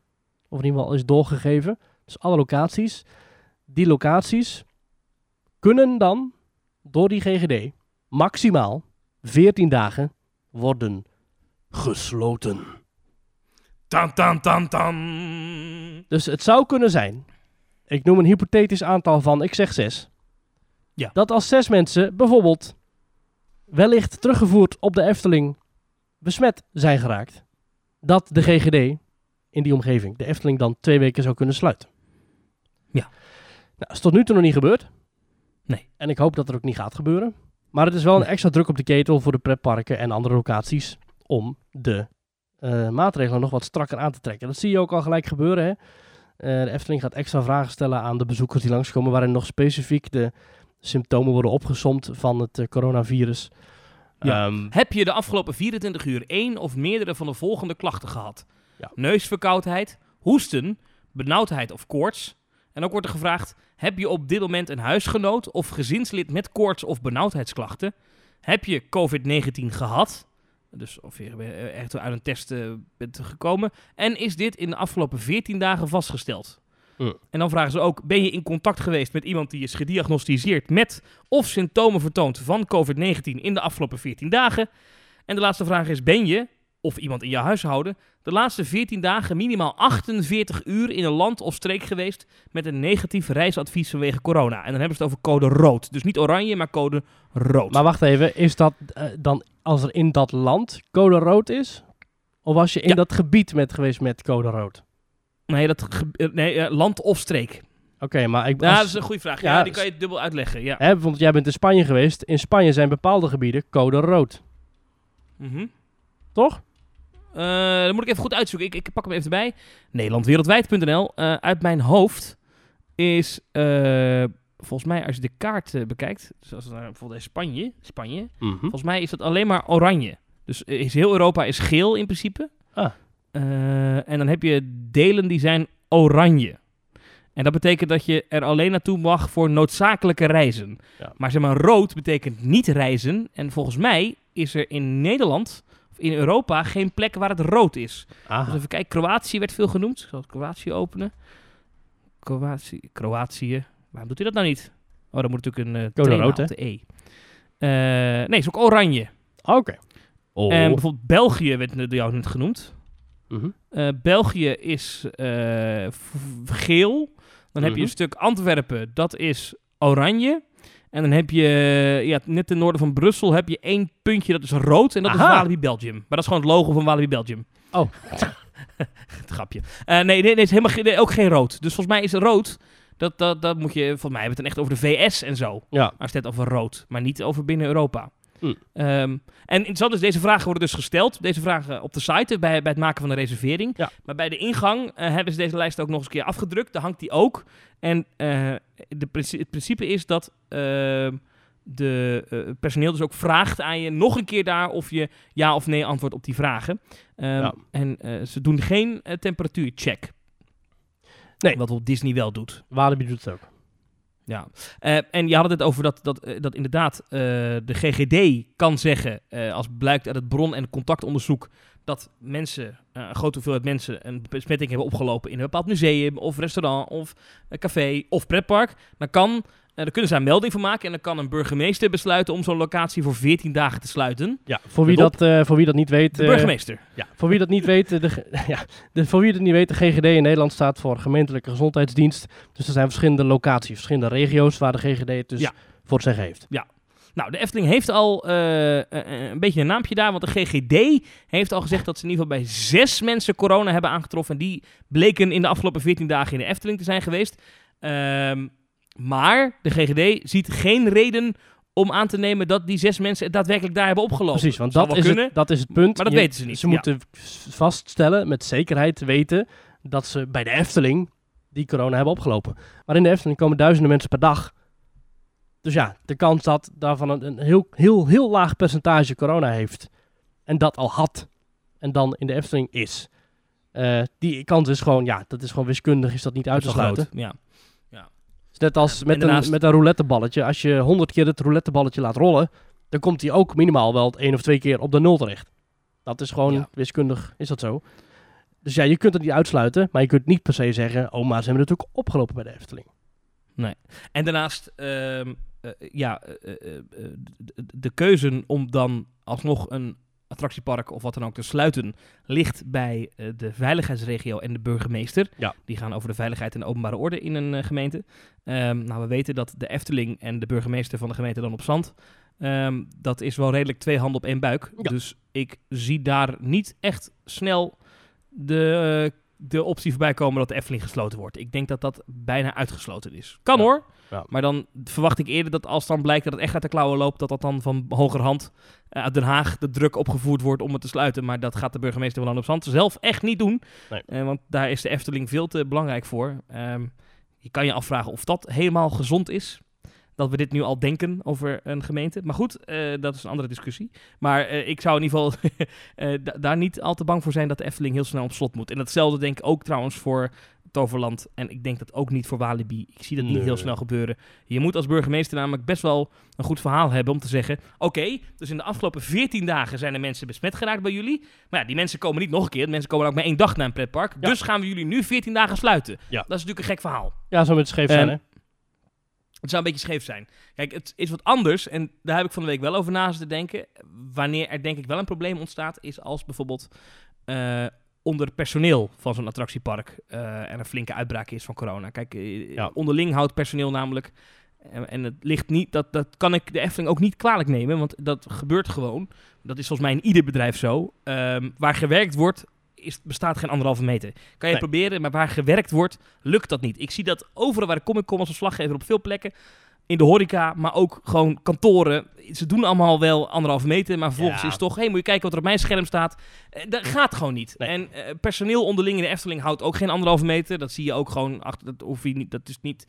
of in ieder geval is doorgegeven. Dus alle locaties, die locaties kunnen dan door die GGD maximaal 14 dagen worden gesloten. Tan, tan, tan, tan. Dus het zou kunnen zijn, ik noem een hypothetisch aantal van, ik zeg zes. Ja. Dat als zes mensen bijvoorbeeld wellicht teruggevoerd op de Efteling besmet zijn geraakt, dat de GGD in die omgeving de Efteling dan twee weken zou kunnen sluiten. Ja. Nou, is tot nu toe nog niet gebeurd. Nee. En ik hoop dat er ook niet gaat gebeuren. Maar het is wel een extra druk op de ketel voor de pretparken en andere locaties om de eh, maatregelen nog wat strakker aan te trekken. Dat zie je ook al gelijk gebeuren. Hè? Eh, de Efteling gaat extra vragen stellen aan de bezoekers die langskomen, waarin nog specifiek de symptomen worden opgesomd van het eh, coronavirus. Ja. Ehm, Heb je de afgelopen 24 uur één of meerdere van de volgende klachten gehad? Ja. Neusverkoudheid, hoesten, benauwdheid of koorts. En ook wordt er gevraagd, heb je op dit moment een huisgenoot of gezinslid met koorts of benauwdheidsklachten? Heb je COVID-19 gehad? Dus of je echt uit een test eh, bent gekomen. En is dit in de afgelopen 14 dagen vastgesteld? Mm. En dan vragen ze ook, ben je in contact geweest met iemand die is gediagnosticeerd met of symptomen vertoont van COVID-19 in de afgelopen 14 dagen? En de laatste vraag is, ben je, of iemand in je huishouden, de laatste 14 dagen minimaal 48 uur in een land of streek geweest met een negatief reisadvies vanwege corona? En dan hebben ze het over code rood. Dus niet oranje, maar code rood. maar wacht even, is dat eh, dan als er in dat land code rood is? Of als je in Ja. dat gebied bent geweest met code rood? nee, dat eh, nee eh, land of streek. Oké, maar ik... Ja, dat is een goede vraag. Ja, Ja, die kan je dubbel uitleggen. Ja. hè, bijvoorbeeld, jij bent in Spanje geweest. In Spanje zijn bepaalde gebieden code rood. Mhm. Toch? Eh, dan moet ik even goed uitzoeken. Ik, ik pak hem even erbij. Nederlandwereldwijd.nl. Eh, uit mijn hoofd is, eh, volgens mij als je de kaart bekijkt, zoals uh, bijvoorbeeld Spanje, Spanje, Mhm. volgens mij is dat alleen maar oranje. Dus is heel Europa is geel in principe. Ah. En dan heb je delen die zijn oranje. En dat betekent dat je er alleen naartoe mag voor noodzakelijke reizen. Ja. Maar zeg maar, rood betekent niet reizen. En volgens mij is er in Nederland, in Europa, geen plek waar het rood is. Aha. Dus even kijken, Kroatië werd veel genoemd. Ik zal Kroatië openen. Kroatië, Kroatië. Waarom doet hij dat nou niet? Oh, dan moet natuurlijk een uh, Code rood, hè? op de E. Eh, nee, is ook oranje. Oké. Oh. En bijvoorbeeld België werd jou net genoemd. Mhm. Eh, België is geel. Dan heb je Mhm. een stuk Antwerpen, dat is oranje. En dan heb je, ja, net ten noorden van Brussel, heb je één puntje, dat is rood. En dat is. Walibi Belgium. Maar dat is gewoon het logo van Walibi Belgium. Oh. het grapje. Eh, nee, nee, nee, is helemaal nee, ook geen rood. Dus volgens mij is rood, dat, dat, dat moet je, volgens mij hebben we het dan echt over de VS en zo. Ja. Maar het over rood, maar niet over binnen Europa. Ehm, en is, deze vragen worden dus gesteld. Deze vragen op de site bij, bij het maken van een reservering. Ja. Maar bij de ingang eh, hebben ze deze lijst ook nog eens een keer afgedrukt. Daar hangt die ook. En eh, de, princi- het principe is dat ehm, de eh, personeel dus ook vraagt aan je nog een keer daar of je ja of nee antwoordt op die vragen. Ehm, Ja. En ze doen geen temperatuurcheck. Nee. Wat Walt Disney wel doet. Walibi doet het ook. Ja, Eh, en je had het over dat, dat, eh, dat inderdaad eh, de GGD kan zeggen, als blijkt uit het bron- en contactonderzoek, dat mensen, een grote hoeveelheid mensen, een besmetting hebben opgelopen in een bepaald museum of restaurant of café of pretpark, dan kan, daar kunnen ze een melding van maken en dan kan een burgemeester besluiten om zo'n locatie voor 14 dagen te sluiten. Ja, voor wie, dat, eh, voor wie dat niet weet... De eh, burgemeester. Ja, voor wie dat niet weet, eh, de, ja, de, voor wie dat niet weet, de GGD in Nederland staat voor gemeentelijke gezondheidsdienst. Dus er zijn verschillende locaties, verschillende regio's waar de GGD het dus Ja. voor het zeggen heeft. Nou, de Efteling heeft al eh, eh, een beetje een naampje daar, want de GGD heeft al gezegd dat ze in ieder geval bij zes mensen corona hebben aangetroffen. En die bleken in de afgelopen 14 dagen in de Efteling te zijn geweest. Ehm, maar de GGD ziet geen reden om aan te nemen dat die zes mensen het daadwerkelijk daar hebben opgelopen. Precies, want dat is, kunnen, het, dat is het punt. maar dat Je- weten ze niet. Ze Ja. moeten vaststellen, met zekerheid weten, dat ze bij de Efteling die corona hebben opgelopen. Maar in de Efteling komen duizenden mensen per dag. Dus ja, de kans dat daarvan een, een heel, heel, heel laag percentage corona heeft en dat al had en dan in de Efteling is. eh, die kans is gewoon, ja, dat is gewoon wiskundig, is dat niet uit te sluiten. Ja. Net als met, daarnaast- een, met een rouletteballetje. Als je honderd keer het rouletteballetje laat rollen, dan komt hij ook minimaal wel één of twee keer op de nul terecht. Dat is gewoon Ja. wiskundig, is dat zo. Dus ja, je kunt het niet uitsluiten, maar je kunt niet per se zeggen, oh, maar ze hebben natuurlijk opgelopen bij de Efteling. En daarnaast, ehm, eh, ja, eh, eh, de, de keuze om dan alsnog een attractiepark of wat dan ook te sluiten, ligt bij eh, de veiligheidsregio en de burgemeester. Ja. Die gaan over de veiligheid en de openbare orde in een eh, gemeente. Ehm, nou, we weten dat de Efteling en de burgemeester van de gemeente dan op zand, ehm, dat is wel redelijk twee handen op één buik. Ja. Dus ik zie daar niet echt snel de, eh, de optie voorbij komen dat de Efteling gesloten wordt. Ik denk dat dat bijna uitgesloten is. Kan Ja. hoor. Ja. Maar dan verwacht ik eerder dat als dan blijkt dat het echt uit de klauwen loopt, dat dat dan van hogerhand eh, uit Den Haag de druk opgevoerd wordt om het te sluiten. Maar dat gaat de burgemeester van op Zand zelf echt niet doen. Nee. Eh, want daar is de Efteling veel te belangrijk voor. Ehm, je kan je afvragen of dat helemaal gezond is. Dat we dit nu al denken over een gemeente. Maar goed, eh, dat is een andere discussie. Maar ik zou in ieder geval da- daar niet al te bang voor zijn dat de Efteling heel snel op slot moet. En datzelfde denk ik ook trouwens voor Toverland. En ik denk dat ook niet voor Walibi. Ik zie dat niet Nee. heel snel gebeuren. Je moet als burgemeester namelijk best wel een goed verhaal hebben om te zeggen... Oké, dus in de afgelopen 14 dagen zijn er mensen besmet geraakt bij jullie. Maar ja, die mensen komen niet nog een keer. Mensen komen ook maar één dag naar een pretpark. Ja. Dus gaan we jullie nu 14 dagen sluiten. Ja. Dat is natuurlijk een gek verhaal. Ja, zo met scheef zijn, Ehm, hè? Het zou een beetje scheef zijn. Kijk, het is wat anders. En daar heb ik van de week wel over na zitten denken. Wanneer er denk ik wel een probleem ontstaat, is als bijvoorbeeld eh, onder personeel van zo'n attractiepark eh, er een flinke uitbraak is van corona. Kijk, eh, Ja. onderling houdt personeel namelijk. En, en het ligt niet, dat, dat kan ik de Efteling ook niet kwalijk nemen, want dat gebeurt gewoon. Dat is volgens mij in ieder bedrijf zo. Ehm, waar gewerkt wordt, is, bestaat geen anderhalve meter. Kan je Nee. proberen, maar waar gewerkt wordt, lukt dat niet. Ik zie dat overal waar ik kom, ik kom als verslaggever op veel plekken. In de horeca, maar ook gewoon kantoren. Ze doen allemaal wel anderhalve meter, maar vervolgens Ja. is toch... hé, moet je kijken wat er op mijn scherm staat. Eh, dat gaat gewoon niet. Nee. En eh, personeel onderling in de Efteling houdt ook geen anderhalve meter. Dat zie je ook gewoon achter... Dat, hoef je niet, dat is niet...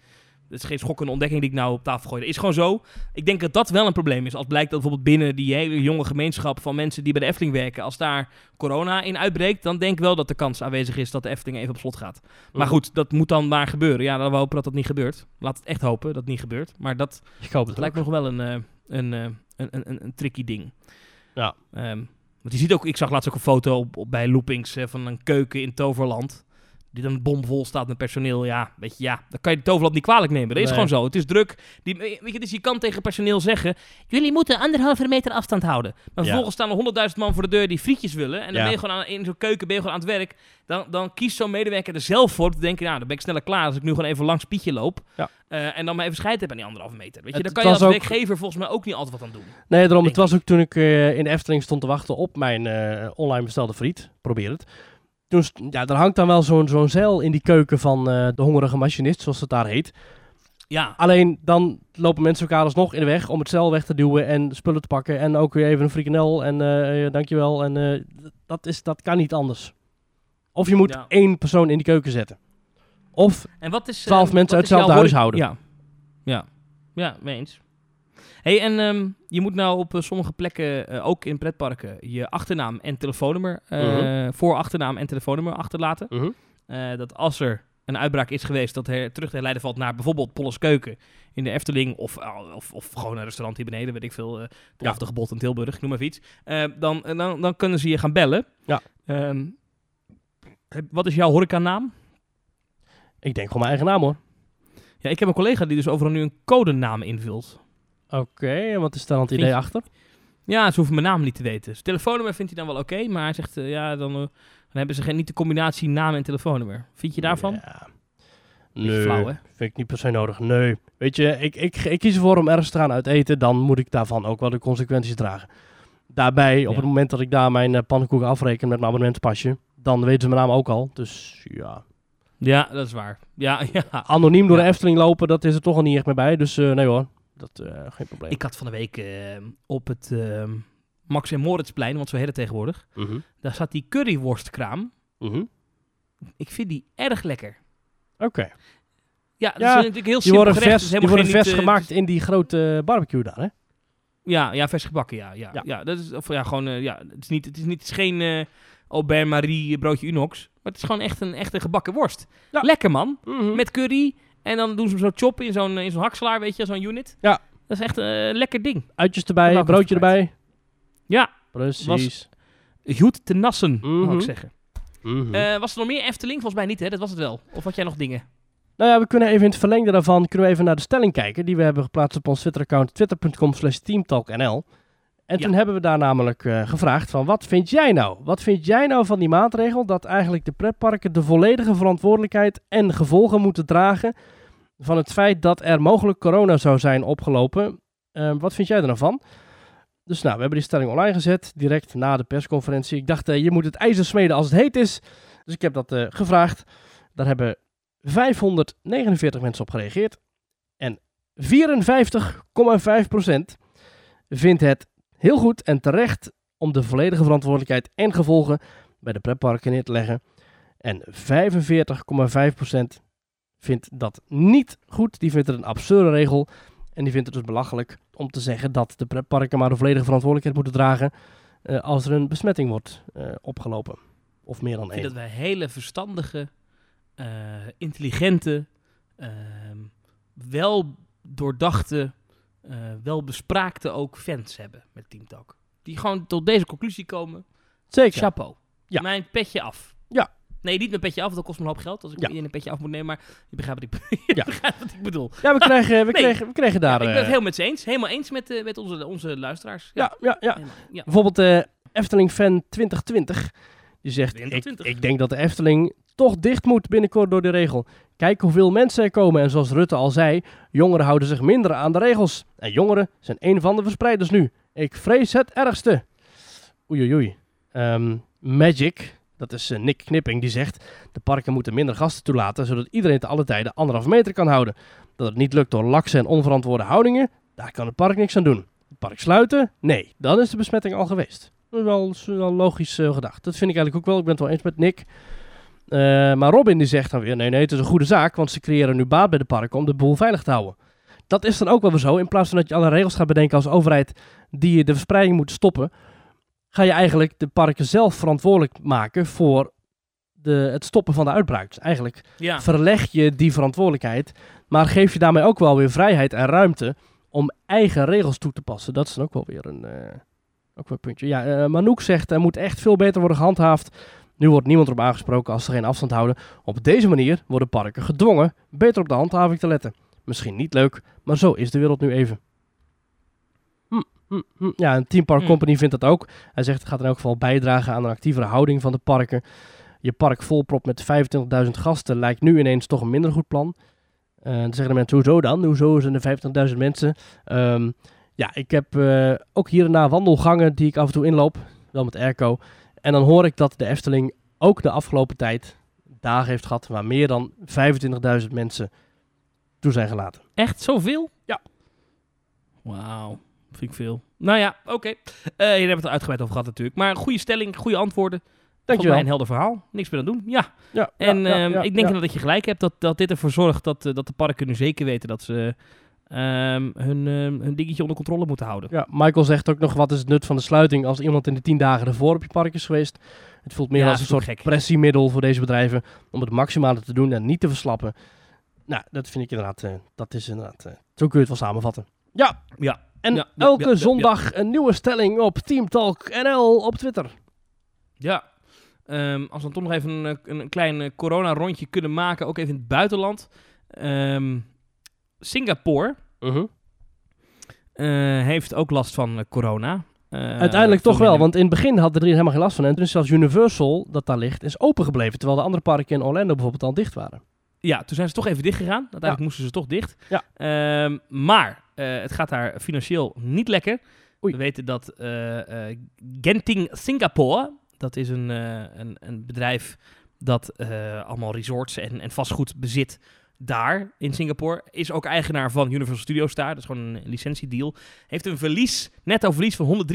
Dat is geen schokkende ontdekking die ik nou op tafel gooi. Dat is gewoon zo. Ik denk dat dat wel een probleem is. Als blijkt dat bijvoorbeeld binnen die hele jonge gemeenschap van mensen die bij de Efteling werken, als daar corona in uitbreekt, dan denk ik wel dat de kans aanwezig is dat de Efteling even op slot gaat. Maar Mhm. goed, dat moet dan maar gebeuren. Ja, dan we hopen dat dat niet gebeurt. Laat het echt hopen dat het niet gebeurt. Maar dat, Ik hoop dat het lijkt me nog wel een, eh, een, eh, een, een, een, een tricky ding. Ja. Ehm, want je ziet ook, ik zag laatst ook een foto op, op, bij Loopings eh, van een keuken in Toverland. Die dan bomvol staat met personeel. Ja, weet je, ja, dan kan je de Toverland niet kwalijk nemen. Dat is gewoon zo. Het is druk. Die, weet je, dus je kan tegen personeel zeggen... Jullie moeten anderhalve meter afstand houden. Maar Ja. vervolgens staan er honderdduizend man voor de deur die frietjes willen. En dan Ja. ben je gewoon aan, in zo'n keuken ben je gewoon aan het werk. Dan, dan kiest zo'n medewerker er zelf voor. Te denken, nou, dan ben ik sneller klaar als ik nu gewoon even langs Pietje loop. Ja. Eh, en dan maar even scheid heb aan die anderhalve meter. Weet je, daar kan je als ook- werkgever volgens mij ook niet altijd wat aan doen. Nee, daarom. Het was ook toen ik eh, in de Efteling stond te wachten op mijn eh, online bestelde friet. Probeer het. St- ja, er hangt dan wel zo'n zo'n zeil in die keuken van eh, de hongerige machinist, zoals het daar heet. Ja, Alleen dan lopen mensen elkaar alsnog in de weg om het zeil weg te duwen en spullen te pakken. En ook weer even een frikandel en eh, eh, dankjewel. En dat, is, dat kan niet anders. Of je moet Ja. één persoon in die keuken zetten. Of En wat is... 12 ehm, mensen uit hetzelfde huishouden. Ja. Ja, ja, mee eens. Hey, en ehm, je moet nou op eh, sommige plekken, eh, ook in pretparken, je achternaam en telefoonnummer, Mhm. voor achternaam en telefoonnummer achterlaten. Mhm. Dat als er een uitbraak is geweest, dat er terug te herleiden valt naar bijvoorbeeld Polles Keuken in de Efteling, of, of, of gewoon een restaurant hier beneden, weet ik veel, eh Ja. de gebod in Tilburg, noem maar iets. Dan, dan, dan kunnen ze je gaan bellen. Ja. Ehm, wat is jouw horecanaam? ik denk gewoon mijn eigen naam hoor. Ja, ik heb een collega die dus overal nu een codenaam invult. Oké, en wat is daar dan het idee je- achter? Ja, ze hoeven mijn naam niet te weten. Zijn telefoonnummer vindt hij dan wel oké, maar hij zegt, eh, ja, dan, eh, dan hebben ze geen, niet de combinatie naam en telefoonnummer. Vind je daarvan? Ja. Nee, flauw, hè? vind ik niet per se nodig. Nee. Weet je, ik, ik, ik kies ervoor om ergens te gaan uit eten. Dan moet ik daarvan ook wel de consequenties dragen. Daarbij, op het moment dat ik daar mijn eh, pannenkoeken afreken met mijn abonnementspasje, dan weten ze mijn naam ook al. Dus ja. Ja, dat is waar. Ja, ja. Anoniem door Ja. de Efteling lopen, dat is er toch al niet echt meer bij. Dus nee hoor, dat eh, geen probleem. Ik had van de week eh, op het eh, Max en Moritzplein, want zo heet het tegenwoordig, Mhm. daar zat die curryworstkraam. Mhm. Ik vind die erg lekker. Oké. Ja, dat Ja, is natuurlijk heel Die simpel worden gerecht. vers, dus die worden vers niet, eh, gemaakt in die grote barbecue daar, hè? Ja, ja, vers gebakken, ja. Ja, ja. Ja. dat is, of ja, gewoon, eh, ja, het is niet, het is niet, het is geen eh Albert Marie broodje Unox, maar het is gewoon echt een echte gebakken worst. Ja. Lekker man, Mhm. met curry en dan doen ze hem zo choppen in zo'n in zo'n hakselaar, weet je, zo'n unit. Ja. Dat is echt een eh, lekker ding. Uitjes erbij, broodje erbij. Ja, Precies. goed te nassen, mag Mhm. ik zeggen. Mhm. Eh, was er nog meer Efteling? Volgens mij niet, hè? Dat was het wel. Of had jij nog dingen? Nou ja, we kunnen even in het verlengde daarvan kunnen we even naar de stelling kijken. Die we hebben geplaatst op ons Twitter-account twitter.com slash teamtalknl. En Ja. toen hebben we daar namelijk eh, gevraagd van wat vind jij nou? Wat vind jij nou van die maatregel dat eigenlijk de pretparken de volledige verantwoordelijkheid en gevolgen moeten dragen van het feit dat er mogelijk corona zou zijn opgelopen? Eh, wat vind jij er nou van? Dus nou, we hebben die stelling online gezet, direct na de persconferentie. Ik dacht, eh, je moet het ijzer smeden als het heet is. Dus ik heb dat eh, gevraagd. Daar hebben 549 mensen op gereageerd. En 54,5% vindt het heel goed en terecht om de volledige verantwoordelijkheid en gevolgen bij de pretparken neer te leggen. En 45,5% vindt dat niet goed. Die vindt het een absurde regel. En die vindt het dus belachelijk om te zeggen dat de pretparken maar de volledige verantwoordelijkheid moeten dragen eh, als er een besmetting wordt eh, opgelopen. Of meer dan Ik vind één. dat wij hele verstandige, eh, intelligente, ehm, wel doordachte, eh, wel bespraakte ook fans hebben met Team Talk. Die gewoon tot deze conclusie komen. Zeker. Chapeau. Ja. Mijn petje af. Ja. Nee, niet mijn petje af, dat kost me een hoop geld als ik Ja. iedereen een petje af moet nemen. Maar je begrijpt wat ik, je Ja. begrijpt wat ik bedoel. Ja, we kregen, we Nee. kregen, we kregen daar... Ja, ik ben eh, het helemaal met ze eens. Helemaal eens met, eh, met onze, onze luisteraars. ja, ja, ja. Bijvoorbeeld de Efteling Fan 2020. Die zegt, ik, 2020. ik denk dat de Efteling toch dicht moet binnenkort door de regel. Kijk hoeveel mensen er komen. En zoals Rutte al zei, jongeren houden zich minder aan de regels. En jongeren zijn een van de verspreiders nu. Ik vrees het ergste. Oei, oei. Ehm, Magic, Dat is eh, Nick Knipping die zegt... de parken moeten minder gasten toelaten... zodat iedereen te alle tijden anderhalf meter kan houden. Dat het niet lukt door lakse en onverantwoorde houdingen... daar kan het park niks aan doen. Het park sluiten? Nee, dan is de besmetting al geweest. Dat is wel, is wel logisch eh, gedacht. Dat vind ik eigenlijk ook wel. Ik ben het wel eens met Nick. Eh, maar Robin die zegt dan weer... nee, nee, het is een goede zaak... want ze creëren nu baat bij de parken om de boel veilig te houden. Dat is dan ook wel weer zo. In plaats van dat je alle regels gaat bedenken als overheid... die je de verspreiding moet stoppen ga je eigenlijk de parken zelf verantwoordelijk maken voor de, het stoppen van de uitbraak. Dus eigenlijk Ja. verleg je die verantwoordelijkheid, maar geef je daarmee ook wel weer vrijheid en ruimte om eigen regels toe te passen. Dat is dan ook wel weer een, eh, ook een puntje. Ja, eh, Manouk zegt er moet echt veel beter worden gehandhaafd. Nu wordt niemand erop aangesproken als ze geen afstand houden. Op deze manier worden parken gedwongen beter op de handhaving te letten. Misschien niet leuk, maar zo is de wereld nu even. Hm, hm, hm. Ja, een Team Park Hm. Company vindt dat ook. Hij zegt het gaat in elk geval bijdragen aan een actievere houding van de parken. Je park volpropt met 25.000 gasten lijkt nu ineens toch een minder goed plan. Eh, dan zeggen de mensen, hoezo dan? Hoezo zijn er 25.000 mensen? Ehm, ja, ik heb eh, ook hier en daar wandelgangen die ik af en toe inloop. Wel met airco. En dan hoor ik dat de Efteling ook de afgelopen tijd dagen heeft gehad waar meer dan 25.000 mensen toe zijn gelaten. Echt zoveel? Ja. Wauw, vind ik veel. Nou ja, oké. Hier hebben we het er uitgebreid over gehad natuurlijk. Maar goede stelling, goede antwoorden. Volgens mij Dankjewel. een helder verhaal. Niks meer aan doen. Ja. Ja, En ja, ja, ehm, ik denk dat je gelijk hebt dat, dat dit ervoor zorgt dat, eh, dat de parken nu zeker weten dat ze ehm, hun, ehm, hun dingetje onder controle moeten houden. Ja, Michael zegt ook nog, wat is het nut van de sluiting als iemand in de tien dagen ervoor op je park is geweest? Het voelt meer Ja, als een soort gek. pressiemiddel voor deze bedrijven om het maximale te doen en niet te verslappen. Nou, dat vind ik inderdaad, eh, dat is inderdaad, eh, zo kun je het wel samenvatten. Ja, Ja. en Ja, ja, elke zondag een nieuwe stelling op Team Talk NL op Twitter. Ja. Ehm, als we dan toch nog even een, een, een klein eh, corona-rondje kunnen maken, ook even in het buitenland. Ehm, Singapore Mhm. eh, heeft ook last van eh, corona. Eh, Uiteindelijk toch wel, want in het begin hadden er helemaal geen last van. En toen is zelfs Universal, dat daar ligt, is open gebleven. Terwijl de andere parken in Orlando bijvoorbeeld al dicht waren. Ja, toen zijn ze toch even dicht gegaan. Uiteindelijk moesten ze toch dicht. Ja. Ehm, maar eh, het gaat daar financieel niet lekker. Oei. We weten dat eh, eh, Genting Singapore, dat is een, eh, een, een bedrijf dat eh, allemaal resorts en, en vastgoed bezit daar in Singapore. Is ook eigenaar van Universal Studios daar. Dat is gewoon een licentiedeal. Heeft een verlies, netto verlies van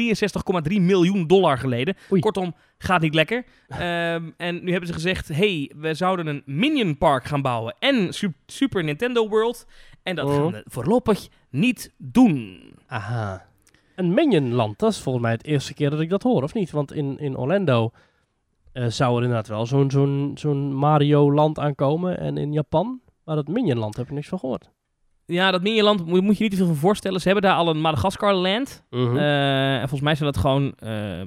163,3 miljoen dollar geleden. Oei. Kortom, gaat niet lekker. Ehm, en nu hebben ze gezegd, hey, we zouden een Minion Park gaan bouwen en Su- Super Nintendo World. En dat Oh. gaan we voorlopig niet doen. Aha. Een Minionland, dat is volgens mij het eerste keer dat ik dat hoor, of niet? Want in, in Orlando eh, zou er inderdaad wel zo'n zo'n zo'n Mario-land aankomen. En in Japan, maar dat Minionland heb ik niks van gehoord. Ja, dat Minionland moet, moet je niet te veel van voorstellen. Ze hebben daar al een Madagascar Land. Mhm. Eh, en volgens mij zijn dat gewoon eh,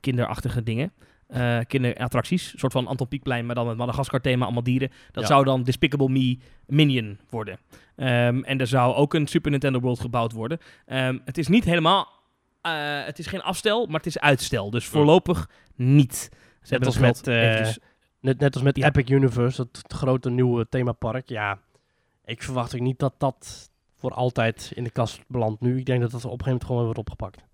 kinderachtige dingen. Eh, kinderattracties. Een soort van Anton Pieckplein, maar dan met Madagaskar thema, allemaal dieren. Dat Ja. zou dan Despicable Me Minion worden. Ehm, en er zou ook een Super Nintendo World gebouwd worden. Ehm, het is niet helemaal... het is geen afstel, maar het is uitstel. Dus voorlopig niet. Ze hebben als met, net, net als met Ja. Epic Universe, het, het grote nieuwe themapark. Ja, ik verwacht ook niet dat dat voor altijd in de kast belandt nu. Ik denk dat dat op een gegeven moment gewoon wordt opgepakt.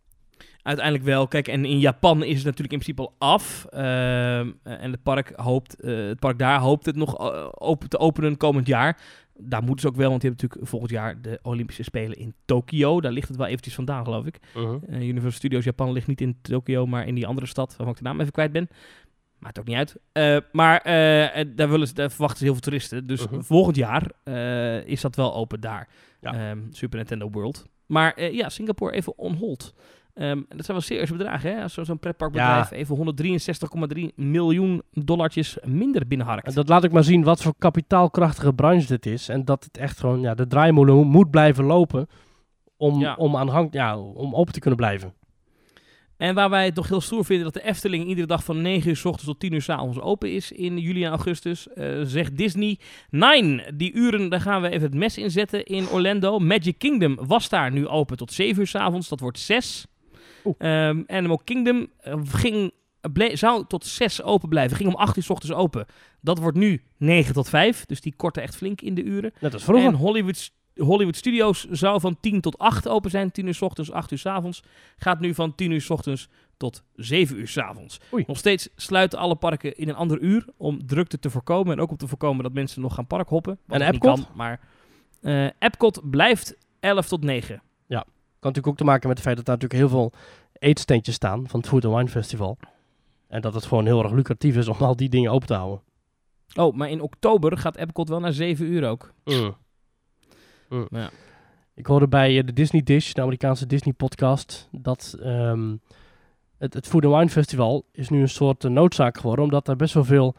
Uiteindelijk wel. Kijk, en in Japan is het natuurlijk in principe al af. Ehm, en het park, hoopt, eh, het park daar hoopt het nog eh, open te openen komend jaar. Daar moeten ze ook wel, want die hebben natuurlijk volgend jaar de Olympische Spelen in Tokio. Daar ligt het wel eventjes vandaan, geloof ik. Eh, Universal Studios Japan ligt niet in Tokio, maar in die andere stad, waarvan ik de naam even kwijt ben. Maakt ook niet uit. Eh, maar eh, daar, willen ze, daar verwachten ze heel veel toeristen. Dus Mhm. volgend jaar eh, is dat wel open daar. Ja. Ehm, Super Nintendo World. Maar ja, Singapore even on hold. Ehm, dat zijn wel serieuze bedragen, hè? Als zo- zo'n pretparkbedrijf Ja. even 163,3 miljoen dollartjes minder binnenharkt. En dat laat ik maar zien wat voor kapitaalkrachtige branche dit is. En dat het echt gewoon, ja, de draaimolen mo- moet blijven lopen om, Ja. om, aanhang, ja, om open te kunnen blijven. En waar wij het toch heel stoer vinden dat de Efteling iedere dag van 9 uur s ochtends tot 10 uur s avonds open is in juli en augustus, eh, zegt Disney. Nine, die uren, daar gaan we even het mes in zetten in Orlando. Magic Kingdom was daar nu open tot 7 uur s avonds, dat wordt 6. Oeh. Ehm, Animal Kingdom eh, ging, zou tot 6 open blijven, ging om 8 uur s ochtends open. Dat wordt nu 9 tot 5, dus die korten echt flink in de uren. Net als vroeger. En Hollywood, Hollywood Studios zou van 10 tot 8 open zijn. 10 uur s ochtends, 8 uur s avonds. Gaat nu van 10 uur s ochtends tot 7 uur s avonds. Oei. Nog steeds sluiten alle parken in een ander uur om drukte te voorkomen. En ook om te voorkomen dat mensen nog gaan parkhoppen. En Epcot? Kan, maar eh Epcot blijft 11 tot 9. Kan natuurlijk ook te maken met het feit dat daar natuurlijk heel veel eetsteentjes staan van het Food and Wine Festival. En dat het gewoon heel erg lucratief is om al die dingen open te houden. Oh, maar in oktober gaat Epcot wel naar 7 uur ook. Mm. Mm. Ja. Ik hoorde bij eh, de Disney Dish, de Amerikaanse Disney podcast, dat ehm, het, het Food and Wine Festival is nu een soort eh, noodzaak geworden, omdat er best wel veel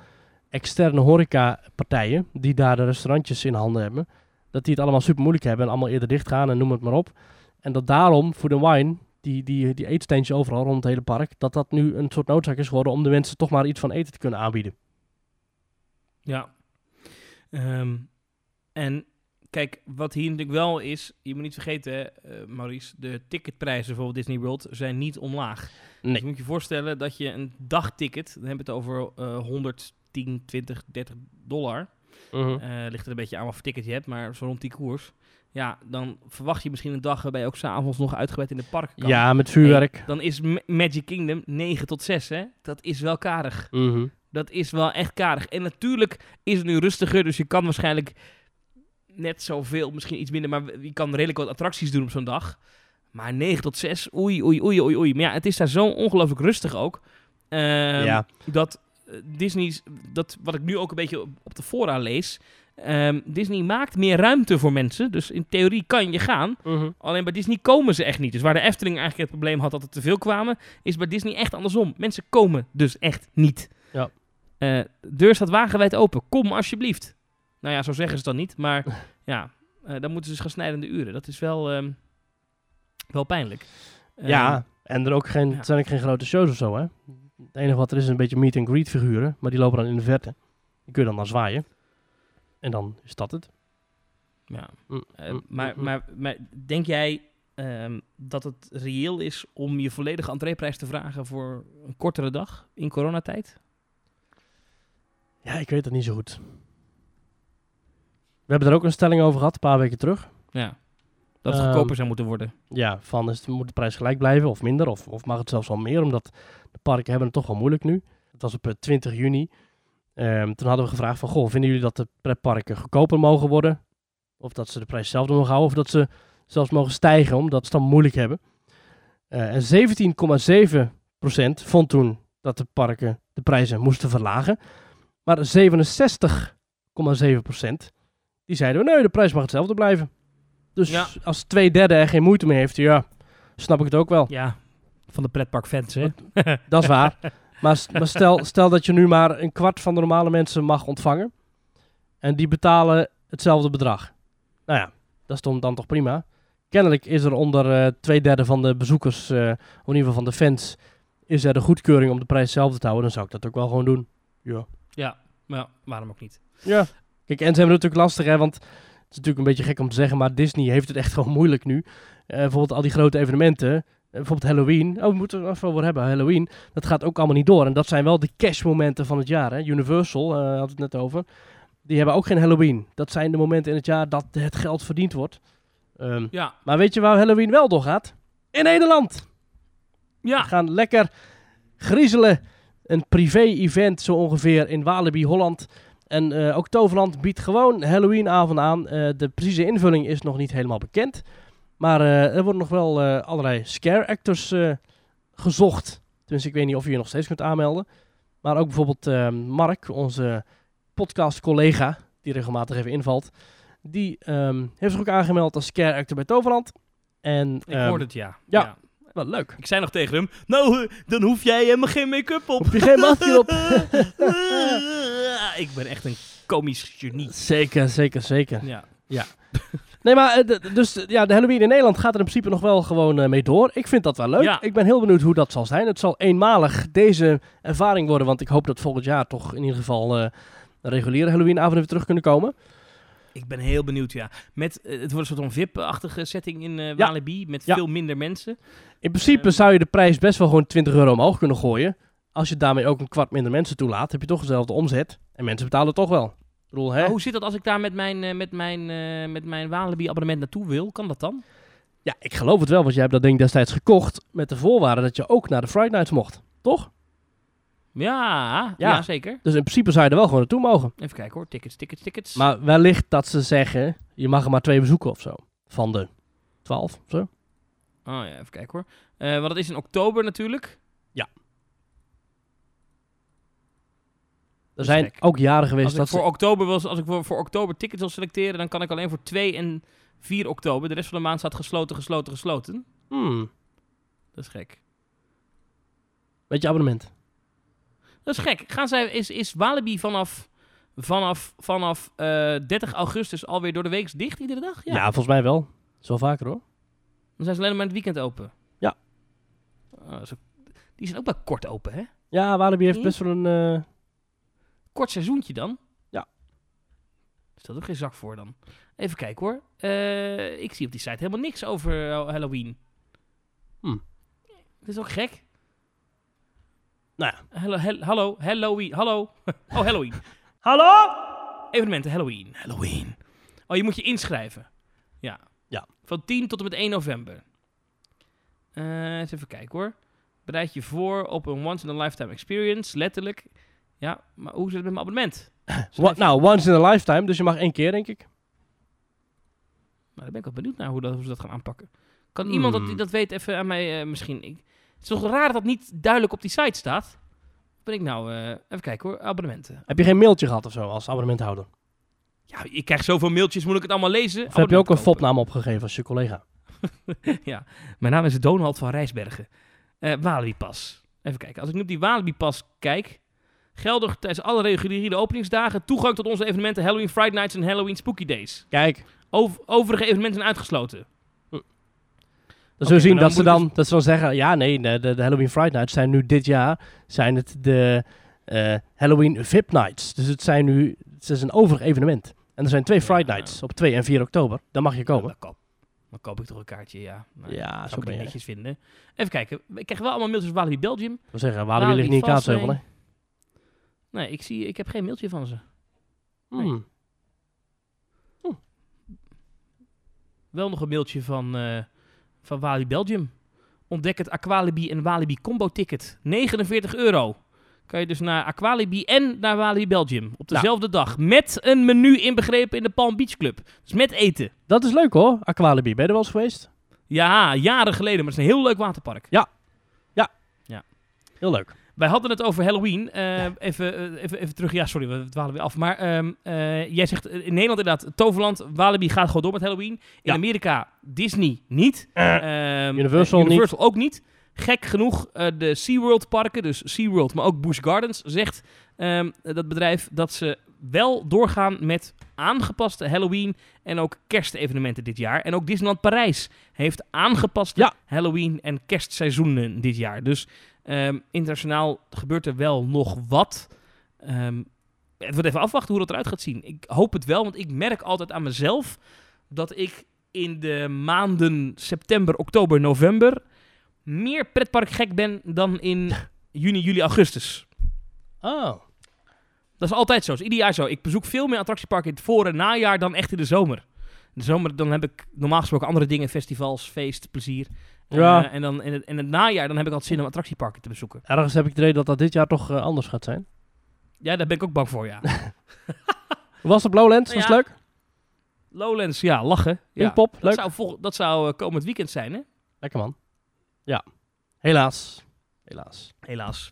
externe horecapartijen, die daar de restaurantjes in handen hebben, dat die het allemaal super moeilijk hebben en allemaal eerder dicht gaan en noem het maar op. En dat daarom Food and Wine, die, die, die eetsteentjes overal rond het hele park, dat dat nu een soort noodzaak is geworden om de mensen toch maar iets van eten te kunnen aanbieden. Ja. Ehm, en kijk, wat hier natuurlijk wel is, je moet niet vergeten, eh, Maurice, de ticketprijzen voor Disney World zijn niet omlaag. Dus Nee. je moet je voorstellen dat je een dagticket, dan hebben we het over eh 110, 20, 30 dollar. Mhm. Eh, ligt er een beetje aan wat voor ticket je hebt, maar zo rond die koers. Ja, dan verwacht je misschien een dag waarbij je ook s'avonds nog uitgebreid in de park kan. Ja, met vuurwerk. Dan is Ma- Magic Kingdom 9 tot 6, hè? Dat is wel karig. Mhm. Dat is wel echt karig. En natuurlijk is het nu rustiger, dus je kan waarschijnlijk net zoveel, misschien iets minder, maar je kan redelijk wat attracties doen op zo'n dag. Maar 9 tot 6, oei, oei, oei, oei, oei. Maar ja, het is daar zo ongelooflijk rustig ook. Ehm, ja. Dat eh, Disney's, dat wat ik nu ook een beetje op, op de fora lees, ehm, Disney maakt meer ruimte voor mensen. Dus in theorie kan je gaan. Mhm. Alleen bij Disney komen ze echt niet. Dus waar de Efteling eigenlijk het probleem had dat er te veel kwamen, is bij Disney echt andersom. Mensen komen dus echt niet. Ja. Eh, de deur staat wagenwijd open. Kom alsjeblieft. Nou ja, zo zeggen ze het dan niet. Maar ja, eh, dan moeten ze dus gaan snijden in de uren. Dat is wel, ehm, wel pijnlijk. Ja, Ehm, en er ook geen, ja. zijn ook geen grote shows of zo, hè? Het enige wat er is, is een beetje meet and greet figuren, maar die lopen dan in de verte. Die kun je dan naar zwaaien. En dan is dat het. ja. Mm, Eh, mm, maar, mm, maar, maar denk jij ehm, dat het reëel is om je volledige entreeprijs te vragen voor een kortere dag in coronatijd? Ja, ik weet het niet zo goed. We hebben er ook een stelling over gehad, een paar weken terug. Ja. Dat het Ehm, goedkoper zou moeten worden. Ja, van is het, moet de prijs gelijk blijven of minder, of, of mag het zelfs wel meer, omdat de parken hebben het toch wel moeilijk nu. Het was op eh, 20 juni. Ehm, toen hadden we gevraagd van, goh, vinden jullie dat de pretparken goedkoper mogen worden? Of dat ze de prijs zelf mogen houden, of dat ze zelfs mogen stijgen, omdat ze het dan moeilijk hebben. Eh, en 17,7% vond toen dat de parken de prijzen moesten verlagen. Maar 67,7% die zeiden, nee, de prijs mag hetzelfde blijven. Dus Ja. als twee derde er geen moeite mee heeft, ja, snap ik het ook wel. Ja, van de pretparkfans, hè? Dat is waar. Maar, stel, stel dat je nu maar een kwart van de normale mensen mag ontvangen. En die betalen hetzelfde bedrag. Nou ja, dat is dan, toch prima. Kennelijk is er onder eh, twee derde van de bezoekers, eh, of in ieder geval van de fans, is er de goedkeuring om de prijs hetzelfde te houden. Dan zou ik dat ook wel gewoon doen. Ja. Ja, maar waarom ook niet? Ja. Kijk, en ze hebben het natuurlijk lastig, hè, want het is natuurlijk een beetje gek om te zeggen, maar Disney heeft het echt gewoon moeilijk nu. Eh, bijvoorbeeld al die grote evenementen, eh, bijvoorbeeld Halloween. Oh, we moeten er even over hebben. Halloween, dat gaat ook allemaal niet door. En dat zijn wel de cashmomenten van het jaar. Hè. Universal, eh had het net over, die hebben ook geen Halloween. Dat zijn de momenten in het jaar dat het geld verdiend wordt. Ehm, Ja, maar weet je waar Halloween wel doorgaat? In Nederland. ja. We gaan lekker griezelen. Een privé-event zo ongeveer in Walibi, Holland. En eh, ook Toverland biedt gewoon Halloweenavond aan. Eh, de precieze invulling is nog niet helemaal bekend. Maar eh, er worden nog wel allerlei scare actors gezocht. Dus ik weet niet of je je nog steeds kunt aanmelden. Maar ook bijvoorbeeld Mark, onze podcast-collega, die regelmatig even invalt. Die ehm, heeft zich ook aangemeld als scare actor bij Toverland. En Ik ehm, hoorde het, ja. ja. Wel leuk. Ik zei nog tegen hem, nou, eh, dan hoef jij helemaal geen make-up op. Hoef je geen masker op. ik ben echt een komisch genie. Zeker, zeker, zeker. Ja. Nee, maar eh, dus ja, de Halloween in Nederland gaat er in principe nog wel gewoon eh, mee door. Ik vind dat wel leuk. Ja. Ik ben heel benieuwd hoe dat zal zijn. Het zal eenmalig deze ervaring worden, want ik hoop dat volgend jaar toch in ieder geval een reguliere Halloweenavond weer terug kunnen komen. Ik ben heel benieuwd, ja. Met, het wordt een soort van VIP-achtige setting in Walibi, met Ja. veel minder mensen. In principe Ehm. zou je de prijs best wel gewoon 20 euro omhoog kunnen gooien. Als je daarmee ook een kwart minder mensen toelaat, heb je toch dezelfde omzet. En mensen betalen toch wel. Bedoel, hè? Maar hoe zit dat als ik daar met mijn, eh, met mijn, eh, met mijn Walibi abonnement naartoe wil? Kan dat dan? Ja, ik geloof het wel, want jij hebt dat ding destijds gekocht met de voorwaarde dat je ook naar de Friday Nights mocht. Toch? Ja, Ja. ja. zeker. Dus in principe zou je er wel gewoon naartoe mogen. Even kijken hoor. Tickets, tickets, tickets. Maar wellicht dat ze zeggen, je mag er maar twee bezoeken of zo. Van de twaalf of zo. Oh ja, even kijken hoor. Eh, want het is in oktober natuurlijk. Er Dat is zijn gek. ook jaren geweest Als ik, dat voor ze... oktober wil, als ik voor, voor oktober tickets wil selecteren, dan kan ik alleen voor 2 en 4 oktober. De rest van de maand staat gesloten, gesloten, gesloten. Hmm, Dat is gek. weet je abonnement. Dat is gek. Gaan zij, is, is Walibi vanaf, vanaf, vanaf eh 30 augustus alweer door de week dicht iedere dag? Ja. volgens mij wel. Zo vaker hoor. Dan zijn ze alleen maar in het weekend open. Ja. Zo- die zijn ook wel kort open, hè? Ja, Walibi heeft best wel een... eh, Kort seizoentje dan. Ja. Er staat ook geen zak voor dan. Even kijken hoor. Eh, ik zie op die site helemaal niks over Halloween. Hm. Dat is ook gek. Nou ja. Hallo, hallo, Halloween. Hallo. Oh, Halloween. Hallo? Evenementen Halloween. Halloween. Oh, je moet je inschrijven. Ja. Van 10 tot en met 1 november. Eh, eens even kijken hoor. Bereid je voor op een once-in-a-lifetime experience. Letterlijk. Ja, maar hoe zit het met mijn abonnement? Je- nou, once in a lifetime, dus je mag één keer, denk ik. Nou, daar ben ik wel benieuwd naar hoe, dat, hoe ze dat gaan aanpakken. Kan iemand dat, Hmm. dat weet even aan mij eh, misschien... Ik, het is toch raar dat dat niet duidelijk op die site staat? Ben ik nou... eh, even kijken hoor, abonnementen. Heb je geen mailtje gehad of zo als abonnementhouder? Ja, ik krijg zoveel mailtjes, moet ik het allemaal lezen? Of heb je ook een fopnaam opgegeven als je collega? Mijn naam is Donald van Rijsbergen. Eh Walibi Pas. Even kijken. Als ik nu op die Walibi Pas kijk... Geldig tijdens alle reguliere openingsdagen... toegang tot onze evenementen Halloween Friday Nights en Halloween Spooky Days. Kijk, Over, overige evenementen zijn uitgesloten. dan zul je zien dat dan ze dan, dat ze dan zeggen... Ja, nee, de, de, de Halloween Friday Nights zijn nu dit jaar... zijn het de eh, Halloween VIP Nights. Dus het zijn nu... Het is een overig evenement. En er zijn twee Friday. Nights op 2 en 4 oktober. Dan mag je komen. dan, koop, dan koop ik toch een kaartje, ja. Nou, Ja, zo niet je. netjes vinden. Even kijken. Ik krijg wel allemaal mailtjes van Walibi Belgium. Wil zeggen, Walibi ligt niet in Kaatsheuvel, hè? Nee, ik, zie, ik heb geen mailtje van ze. Nee. Hmm. Wel nog een mailtje van, eh van Walibi Belgium. Ontdek het Aqualibi en Walibi combo ticket. 49 euro. Kan je dus naar Aqualibi en naar Walibi Belgium. Op dezelfde dag. Met een menu inbegrepen in de Palm Beach Club. Dus met eten. Dat is leuk hoor, Aqualibi. Ben je er wel eens geweest? Ja, jaren geleden. Maar het is een heel leuk waterpark. Heel leuk. Wij hadden het over Halloween. Eh, even, eh, even, even terug. Ja, sorry, we dwalen weer af. Maar ehm, eh, jij zegt in Nederland inderdaad, Toverland, Walibi gaat gewoon door met Halloween. In Ja. Amerika, Disney niet. Ehm, Universal Universal ook niet. Gek genoeg, eh, de SeaWorld parken, dus SeaWorld, maar ook Busch Gardens, zegt ehm, dat bedrijf dat ze wel doorgaan met aangepaste Halloween en ook kerstevenementen dit jaar. En ook Disneyland Parijs heeft aangepaste Ja. Halloween en kerstseizoenen dit jaar. Dus ehm, internationaal gebeurt er wel nog wat. Ehm, het wordt even afwachten hoe dat eruit gaat zien. Ik hoop het wel, want ik merk altijd aan mezelf dat ik in de maanden september, oktober, november meer pretparkgek ben dan in juni, juli, augustus. Oh. Dat is altijd zo. Dat is ieder jaar zo. Ik bezoek veel meer attractieparken in het voor- en najaar dan echt in de zomer. In de zomer dan heb ik normaal gesproken andere dingen, festivals, feest, plezier. Ja. Eh, en dan in het, in het najaar dan heb ik altijd zin om attractieparken te bezoeken. Ergens heb ik het idee dat dat dit jaar toch eh, anders gaat zijn. Ja, daar ben ik ook bang voor, ja. Was het op Lowlands? Was het Ja. leuk? Lowlands, ja, lachen. Ja. Pinkpop, Dat leuk? zou, vol- dat zou eh, komend weekend zijn, hè? Lekker man. Ja. Helaas. Helaas. Helaas.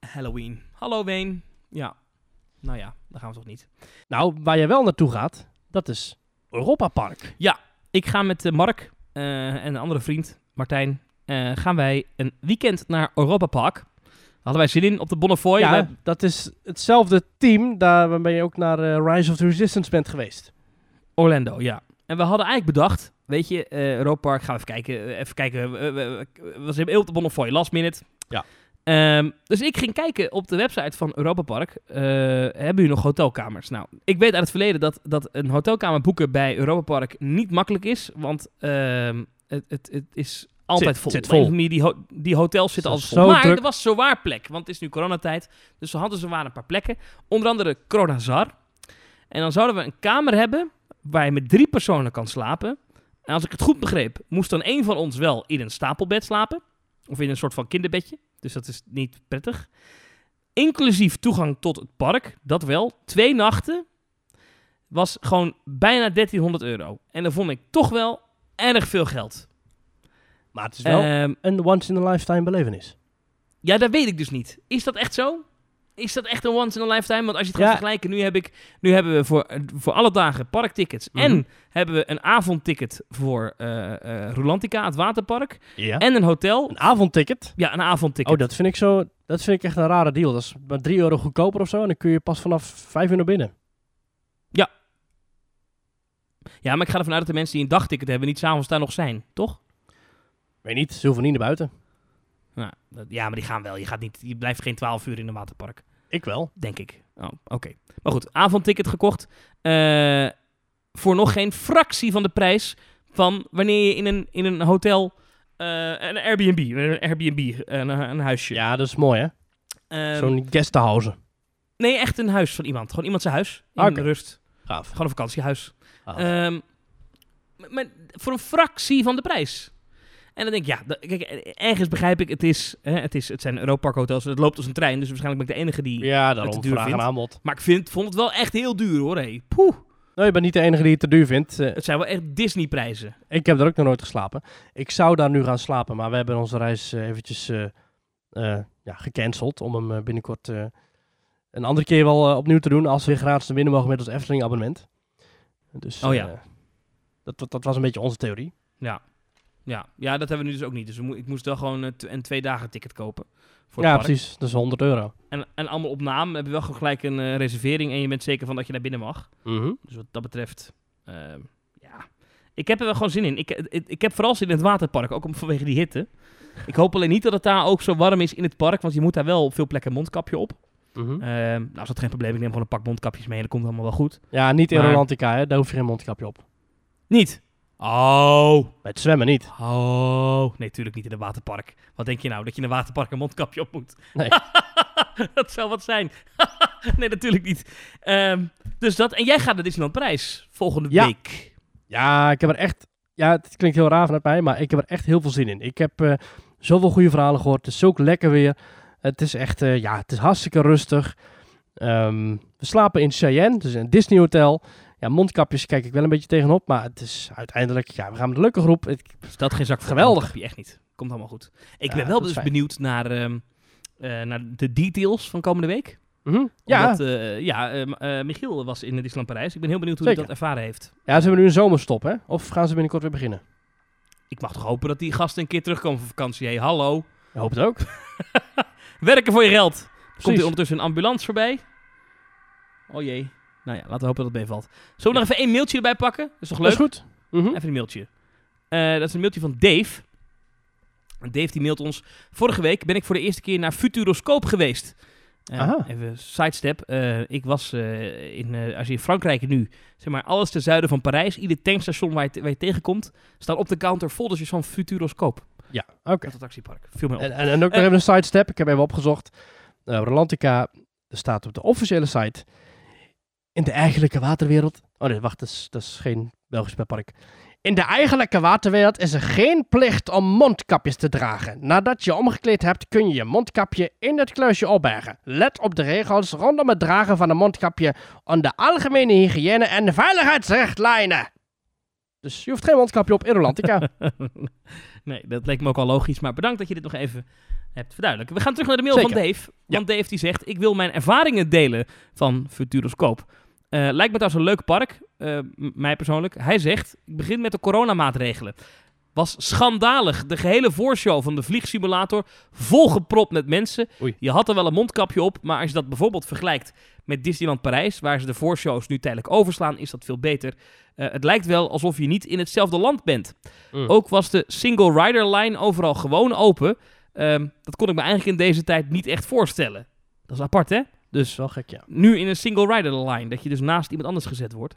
Halloween. Hallo, Ween. Ja. Nou ja, daar gaan we toch niet. Nou, waar je wel naartoe gaat, dat is Europa Park. Ik ga met eh, Mark eh, en een andere vriend, Martijn, eh, gaan wij een weekend naar Europa Park. Hadden wij zin in op de Bonnefoy. ja, Wij- dat is hetzelfde team daar waarmee je ook naar Rise of the Resistance bent geweest. Orlando, ja. En we hadden eigenlijk bedacht, weet je, eh Europa Park, gaan we even kijken. eh, even kijken, was heel op de Bonnefoy, last minute. Ja. Ehm, dus ik ging kijken op de website van Europa Park. eh, hebben jullie nog hotelkamers? Nou, ik weet uit het verleden dat, dat een hotelkamer boeken bij Europa Park niet makkelijk is. Want ehm, het, het, het is altijd Zit- vol. zit vol. Die, ho- die hotels zitten altijd vol. Maar druk. er was zowaar plek, want het is nu coronatijd. Dus we hadden zowaar een paar plekken. Onder andere Kronazar. En dan zouden we een kamer hebben waar je met drie personen kan slapen. En als ik het goed begreep, moest dan één van ons wel in een stapelbed slapen. Of in een soort van kinderbedje. Dus dat is niet prettig. Inclusief toegang tot het park, dat wel. Twee nachten was gewoon bijna 1300 euro. En dat vond ik toch wel erg veel geld. Maar het is wel Ehm, een once-in-a-lifetime belevenis. ja, dat weet ik dus niet. Is dat echt zo? Is dat echt een once in a lifetime? Want als je het gaat Ja. vergelijken, nu, heb ik, nu hebben we voor, voor alle dagen parktickets. Mhm. En hebben we een avondticket voor eh eh Rolantica, het waterpark. Ja. En een hotel. Een avondticket. Ja, een avondticket. Oh, dat vind ik zo. Dat vind ik echt een rare deal. Dat is maar 3 euro goedkoper of zo. En dan kun je pas vanaf 5 uur naar binnen. Ja, maar ik ga ervan uit dat de mensen die een dagticket hebben niet s'avonds daar nog zijn, toch? Weet niet, ze hoeven niet naar buiten. Nou, dat- ja, maar die gaan wel. Je, gaat niet, je blijft geen 12 uur in een waterpark. Ik wel. Denk ik. Oh, oké. Maar goed, avondticket gekocht. eh, voor nog geen fractie van de prijs van wanneer je in een, in een hotel, eh, een Airbnb, een Airbnb, een, een huisje. Ja, dat is mooi hè. Ehm, Zo'n guesthouse. nee, echt een huis van iemand. Gewoon iemand zijn huis. In Oké. rust. Gaaf. Gewoon een vakantiehuis. Maar, maar voor een fractie van de prijs. En dan denk ik, ja, dat- kijk, ergens begrijp ik, het, is, hè, het, is, het zijn Europark hotels, het loopt als een trein, dus waarschijnlijk ben ik de enige die... ja, het daarom duur vraag en vindt. aanbod. Maar ik vind, vond het wel echt heel duur hoor, hé. Poeh. Nou, je bent niet de enige die het te duur vindt. Eh, Het zijn wel echt Disney-prijzen. ik heb er ook nog nooit geslapen. Ik zou daar nu gaan slapen, maar we hebben onze reis eh, eventjes eh, ja, gecanceld. Om hem binnenkort een andere keer wel opnieuw te doen. Als we weer gratis naar binnen mogen met ons Efteling abonnement. Dus Oh ja. dat, dat, dat was een beetje onze theorie. Ja. Ja. ja, dat hebben we nu dus ook niet. Dus we mo- ik moest wel gewoon t- een twee dagen ticket kopen. Voor Ja, precies. Dat is 100 euro. En, en allemaal op naam. Heb je wel gewoon gelijk een eh, reservering. En je bent zeker van dat je naar binnen mag. Mhm. Dus wat dat betreft, ehm, ja. Ik heb er wel gewoon zin in. Ik, ik, ik heb vooral zin in het waterpark, ook om, vanwege die hitte. Ik hoop alleen niet dat het daar ook zo warm is in het park, want je moet daar wel op veel plekken mondkapje op. Mhm. Ehm, nou, is dat geen probleem. Ik neem gewoon een pak mondkapjes mee en dat komt allemaal wel goed. Ja, niet in Maar- Rolantica, hè. daar hoef je geen mondkapje op. Niet. Oh. Bij het zwemmen niet. Oh. Nee, natuurlijk niet in een waterpark. Wat denk je nou? Dat je in een waterpark een mondkapje op moet? Nee. dat zou wat zijn. nee, natuurlijk niet. Ehm, dus dat. En jij gaat naar Disneyland Prijs volgende Ja. week. Ja, ik heb er echt... Ja, het klinkt heel raar vanuit mij, maar ik heb er echt heel veel zin in. Ik heb eh, zoveel goede verhalen gehoord. Het is ook lekker weer. Het is echt... eh, ja, het is hartstikke rustig. Ehm, we slapen in Cheyenne, dus in een Disney hotel. Ja, mondkapjes kijk ik wel een beetje tegenop, maar het is uiteindelijk... Ja, we gaan met een leuke groep. Ik, Stelt geen zak voor Geweldig. echt niet. Komt allemaal goed. Ik Ja, ben wel dat dus fijn. benieuwd naar, ehm, eh, naar de details van komende week. Mhm. ja. Omdat, eh, ja, ehm, eh, Michiel was in Disneyland Parijs. Ik ben heel benieuwd hoe hij dat ervaren heeft. ja, ze hebben nu een zomerstop, hè? Of gaan ze binnenkort weer beginnen? Ik mag toch hopen dat die gasten een keer terugkomen van vakantie. Hey, hallo. Ik hoop het ook. Werken voor je geld. Komt Precies. er ondertussen een ambulance voorbij? Oh jee. Nou ja, laten we hopen dat het meevalt. Zullen we nog even één mailtje erbij pakken? Dat is toch Dat leuk? is goed. Mhm. Even een mailtje. Eh, dat is een mailtje van Dave. Dave die mailt ons. Vorige week ben ik voor de eerste keer naar Futuroscoop geweest. Aha. even sidestep. Eh, ik was in, als je in Frankrijk nu, zeg maar, alles ten zuiden van Parijs, ieder tankstation waar je, waar je tegenkomt, staan op de counter foldertjes van Futuroscoop. Ja, oké. Het attractiepark. Viel mij op. En, en, en ook nog even een sidestep. Ik heb even opgezocht. Uh, Rolantica staat op de officiële site. In de eigenlijke waterwereld. Oh nee, wacht, dat is, dat is geen Belgisch pretpark. In de eigenlijke waterwereld is er geen plicht om mondkapjes te dragen. Nadat je omgekleed hebt, kun je je mondkapje in het kluisje opbergen. Let op de regels rondom het dragen van een mondkapje en de algemene hygiëne en veiligheidsrichtlijnen. Dus je hoeft geen mondkapje op in Rolantica. nee, dat leek me ook al logisch. Maar bedankt dat je dit nog even hebt verduidelijkt. We gaan terug naar de mail van. Dave. Want Dave die zegt, ik wil mijn ervaringen delen van Futuroscoop. Eh, lijkt me trouwens een leuk park, eh, mij persoonlijk. Hij zegt, ik begin met de coronamaatregelen. Was schandalig. De gehele voorshow van de vliegsimulator volgepropt met mensen. Oei. Je had er wel een mondkapje op, maar als je dat bijvoorbeeld vergelijkt met Disneyland Parijs, waar ze de voorshows nu tijdelijk overslaan, is dat veel beter. Eh, het lijkt wel alsof je niet in hetzelfde land bent. Mm. Ook was de single rider line overal gewoon open. Ehm, dat kon ik me eigenlijk in deze tijd niet echt voorstellen. Dat is apart, hè? Dus wel gek, ja. nu in een single rider line, dat je dus naast iemand anders gezet wordt.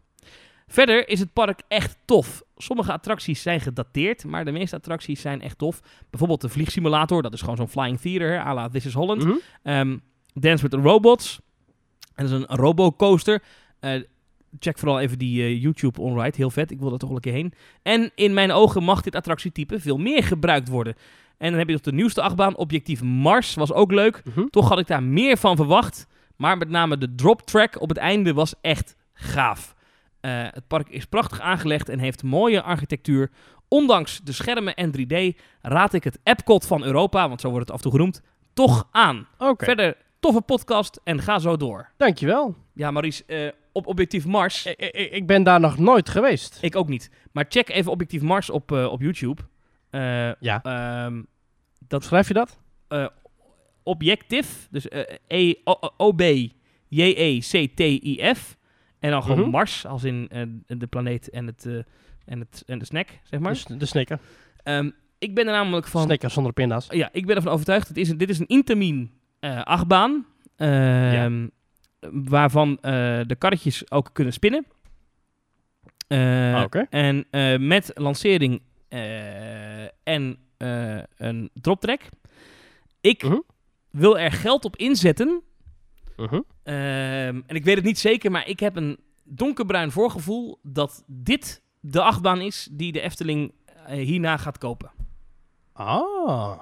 Verder is het park echt tof. Sommige attracties zijn gedateerd, maar de meeste attracties zijn echt tof. Bijvoorbeeld de vliegsimulator, dat is gewoon zo'n flying theater, hè, à la This is Holland. Mhm. Ehm, Dance with the Robots. En dat is een robocoaster. Eh check vooral even die eh, YouTube onride. Heel vet. Ik wil er toch wel een keer heen. En in mijn ogen mag dit attractietype veel meer gebruikt worden. En dan heb je nog de nieuwste achtbaan. Objectief Mars was ook leuk. Mhm. Toch had ik daar meer van verwacht. Maar met name de drop track op het einde was echt gaaf. Eh, het park is prachtig aangelegd en heeft mooie architectuur. Ondanks de schermen en 3D raad ik het Epcot van Europa, want zo wordt het af en toe genoemd, toch aan. Oké, Verder, toffe podcast en ga zo door. dankjewel. Ja, Maurice, eh, op Objectief Mars, ik ben daar nog nooit geweest. ik ook niet. Maar check even Objectief Mars op, eh, op YouTube. Ja. ehm, Hoe schrijf je dat? Objectief, dus eh, E- O- O- O-B-J-E-C-T-I-F. En dan gewoon Mhm. Mars, als in eh, de planeet en, het, eh, en, het, en de snack, zeg maar. Dus de snicker. Ehm, ik ben er namelijk van... Snicker zonder pinda's. Ja, ik ben ervan overtuigd. Het is een, dit is een intermin eh achtbaan. ehm, Waarvan eh, de karretjes ook kunnen spinnen. Eh, Ah, oké. En eh, met lancering eh, en eh, een droptrack. Ik Mhm. Wil er geld op inzetten. Mhm. Ehm, en ik weet het niet zeker, maar ik heb een donkerbruin voorgevoel dat dit de achtbaan is die de Efteling eh, hierna gaat kopen. Ah.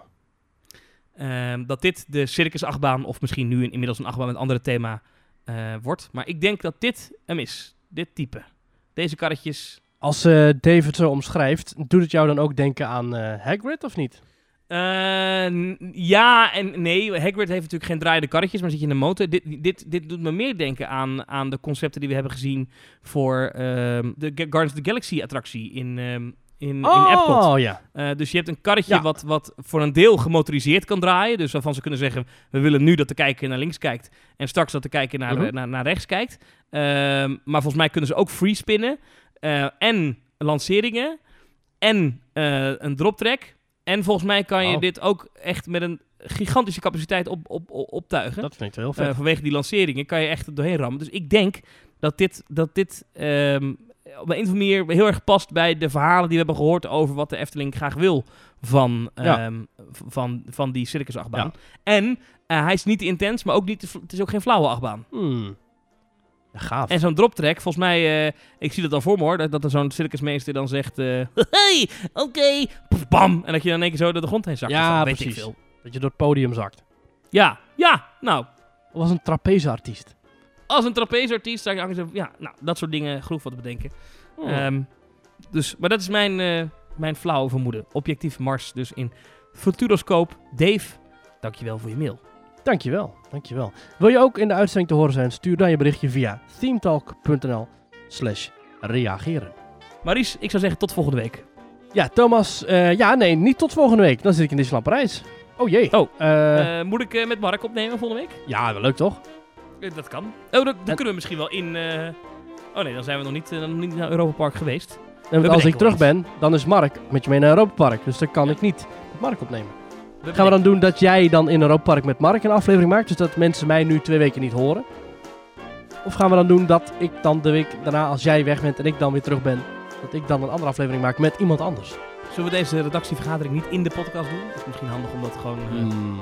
Ehm, dat dit de circusachtbaan, of misschien nu een, inmiddels een achtbaan met een andere thema, eh, wordt. Maar ik denk dat dit hem is. Dit type. Deze karretjes. Als eh, David zo omschrijft, doet het jou dan ook denken aan eh, Hagrid of niet? Eh, ja en nee. Hagrid heeft natuurlijk geen draaiende karretjes, maar zit je in de motor. Dit, dit, dit doet me meer denken aan, aan de concepten die we hebben gezien voor ehm, de Guardians of the Galaxy attractie in, ehm, in, in Epcot. Oh ja. Eh, dus je hebt een karretje Ja. wat, wat voor een deel gemotoriseerd kan draaien. Dus waarvan ze kunnen zeggen, we willen nu dat de kijker naar links kijkt. En straks dat de kijker naar, Mhm. naar, naar rechts kijkt. Ehm, maar volgens mij kunnen ze ook free spinnen. eh, en lanceringen. En een drop track. En volgens mij kan je dit ook echt met een gigantische capaciteit op, op, op- optuigen. Dat vind ik heel Eh, vet. vanwege die lanceringen kan je echt er doorheen rammen. Dus ik denk dat dit, dat dit ehm, op een of andere manier heel erg past bij de verhalen die we hebben gehoord over wat de Efteling graag wil van, Ja. ehm, van, van die circusachtbaan. En eh, hij is niet te intens, maar ook niet het is ook geen flauwe achtbaan. Hmm. Ja, gaaf. En zo'n droptrack, volgens mij, eh, ik zie dat dan voor me hoor, dat, dat er zo'n circusmeester dan zegt, eh, hey, oké, bam, en dat je dan in één keer zo door de grond heen zakt. Ja, weet ik precies. veel. Dat je door het podium zakt. Ja, ja, nou, Of was een trapezeartiest. als een trapezeartiest, zou ik zeggen, ja, nou, dat soort dingen groef wat te bedenken. Hmm. Ehm, dus, maar dat is mijn, eh, mijn flauwe vermoeden. Objectief Mars, dus in Futuroscope. Dave, dankjewel voor je mail. Dankjewel, dankjewel. Wil je ook in de uitzending te horen zijn? Stuur dan je berichtje via themetalk.nl slash reageren. Maries, ik zou zeggen tot volgende week. Ja, Thomas. eh, ja, nee, niet tot volgende week. Dan zit ik in Disneyland Parijs. Oh jee. Oh, Eh, Eh, moet ik met Mark opnemen volgende week? ja, wel leuk toch? Dat kan. Oh, dat, dat En- kunnen we misschien wel in... Oh nee, dan zijn we nog niet, nog niet naar Europa Park geweest. En als ik terug ben, dan is Mark met je mee naar Europa Park. Dus dan kan ik niet met Mark opnemen. Gaan we dan doen dat jij dan in Europa Park met Mark een aflevering maakt? Dus dat mensen mij nu twee weken niet horen? Of gaan we dan doen dat ik dan de week daarna, als jij weg bent en ik dan weer terug ben, dat ik dan een andere aflevering maak met iemand anders? Zullen we deze redactievergadering niet in de podcast doen? Dat is misschien handig om dat gewoon... eh, Hmm.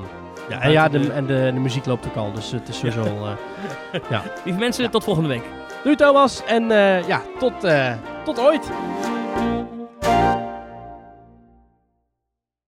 Ja, en, ja de, de- en de, de muziek loopt ook al, dus het is sowieso... eh Lieve mensen, Ja. tot volgende week. Doei Thomas en eh, ja, tot, eh, tot ooit!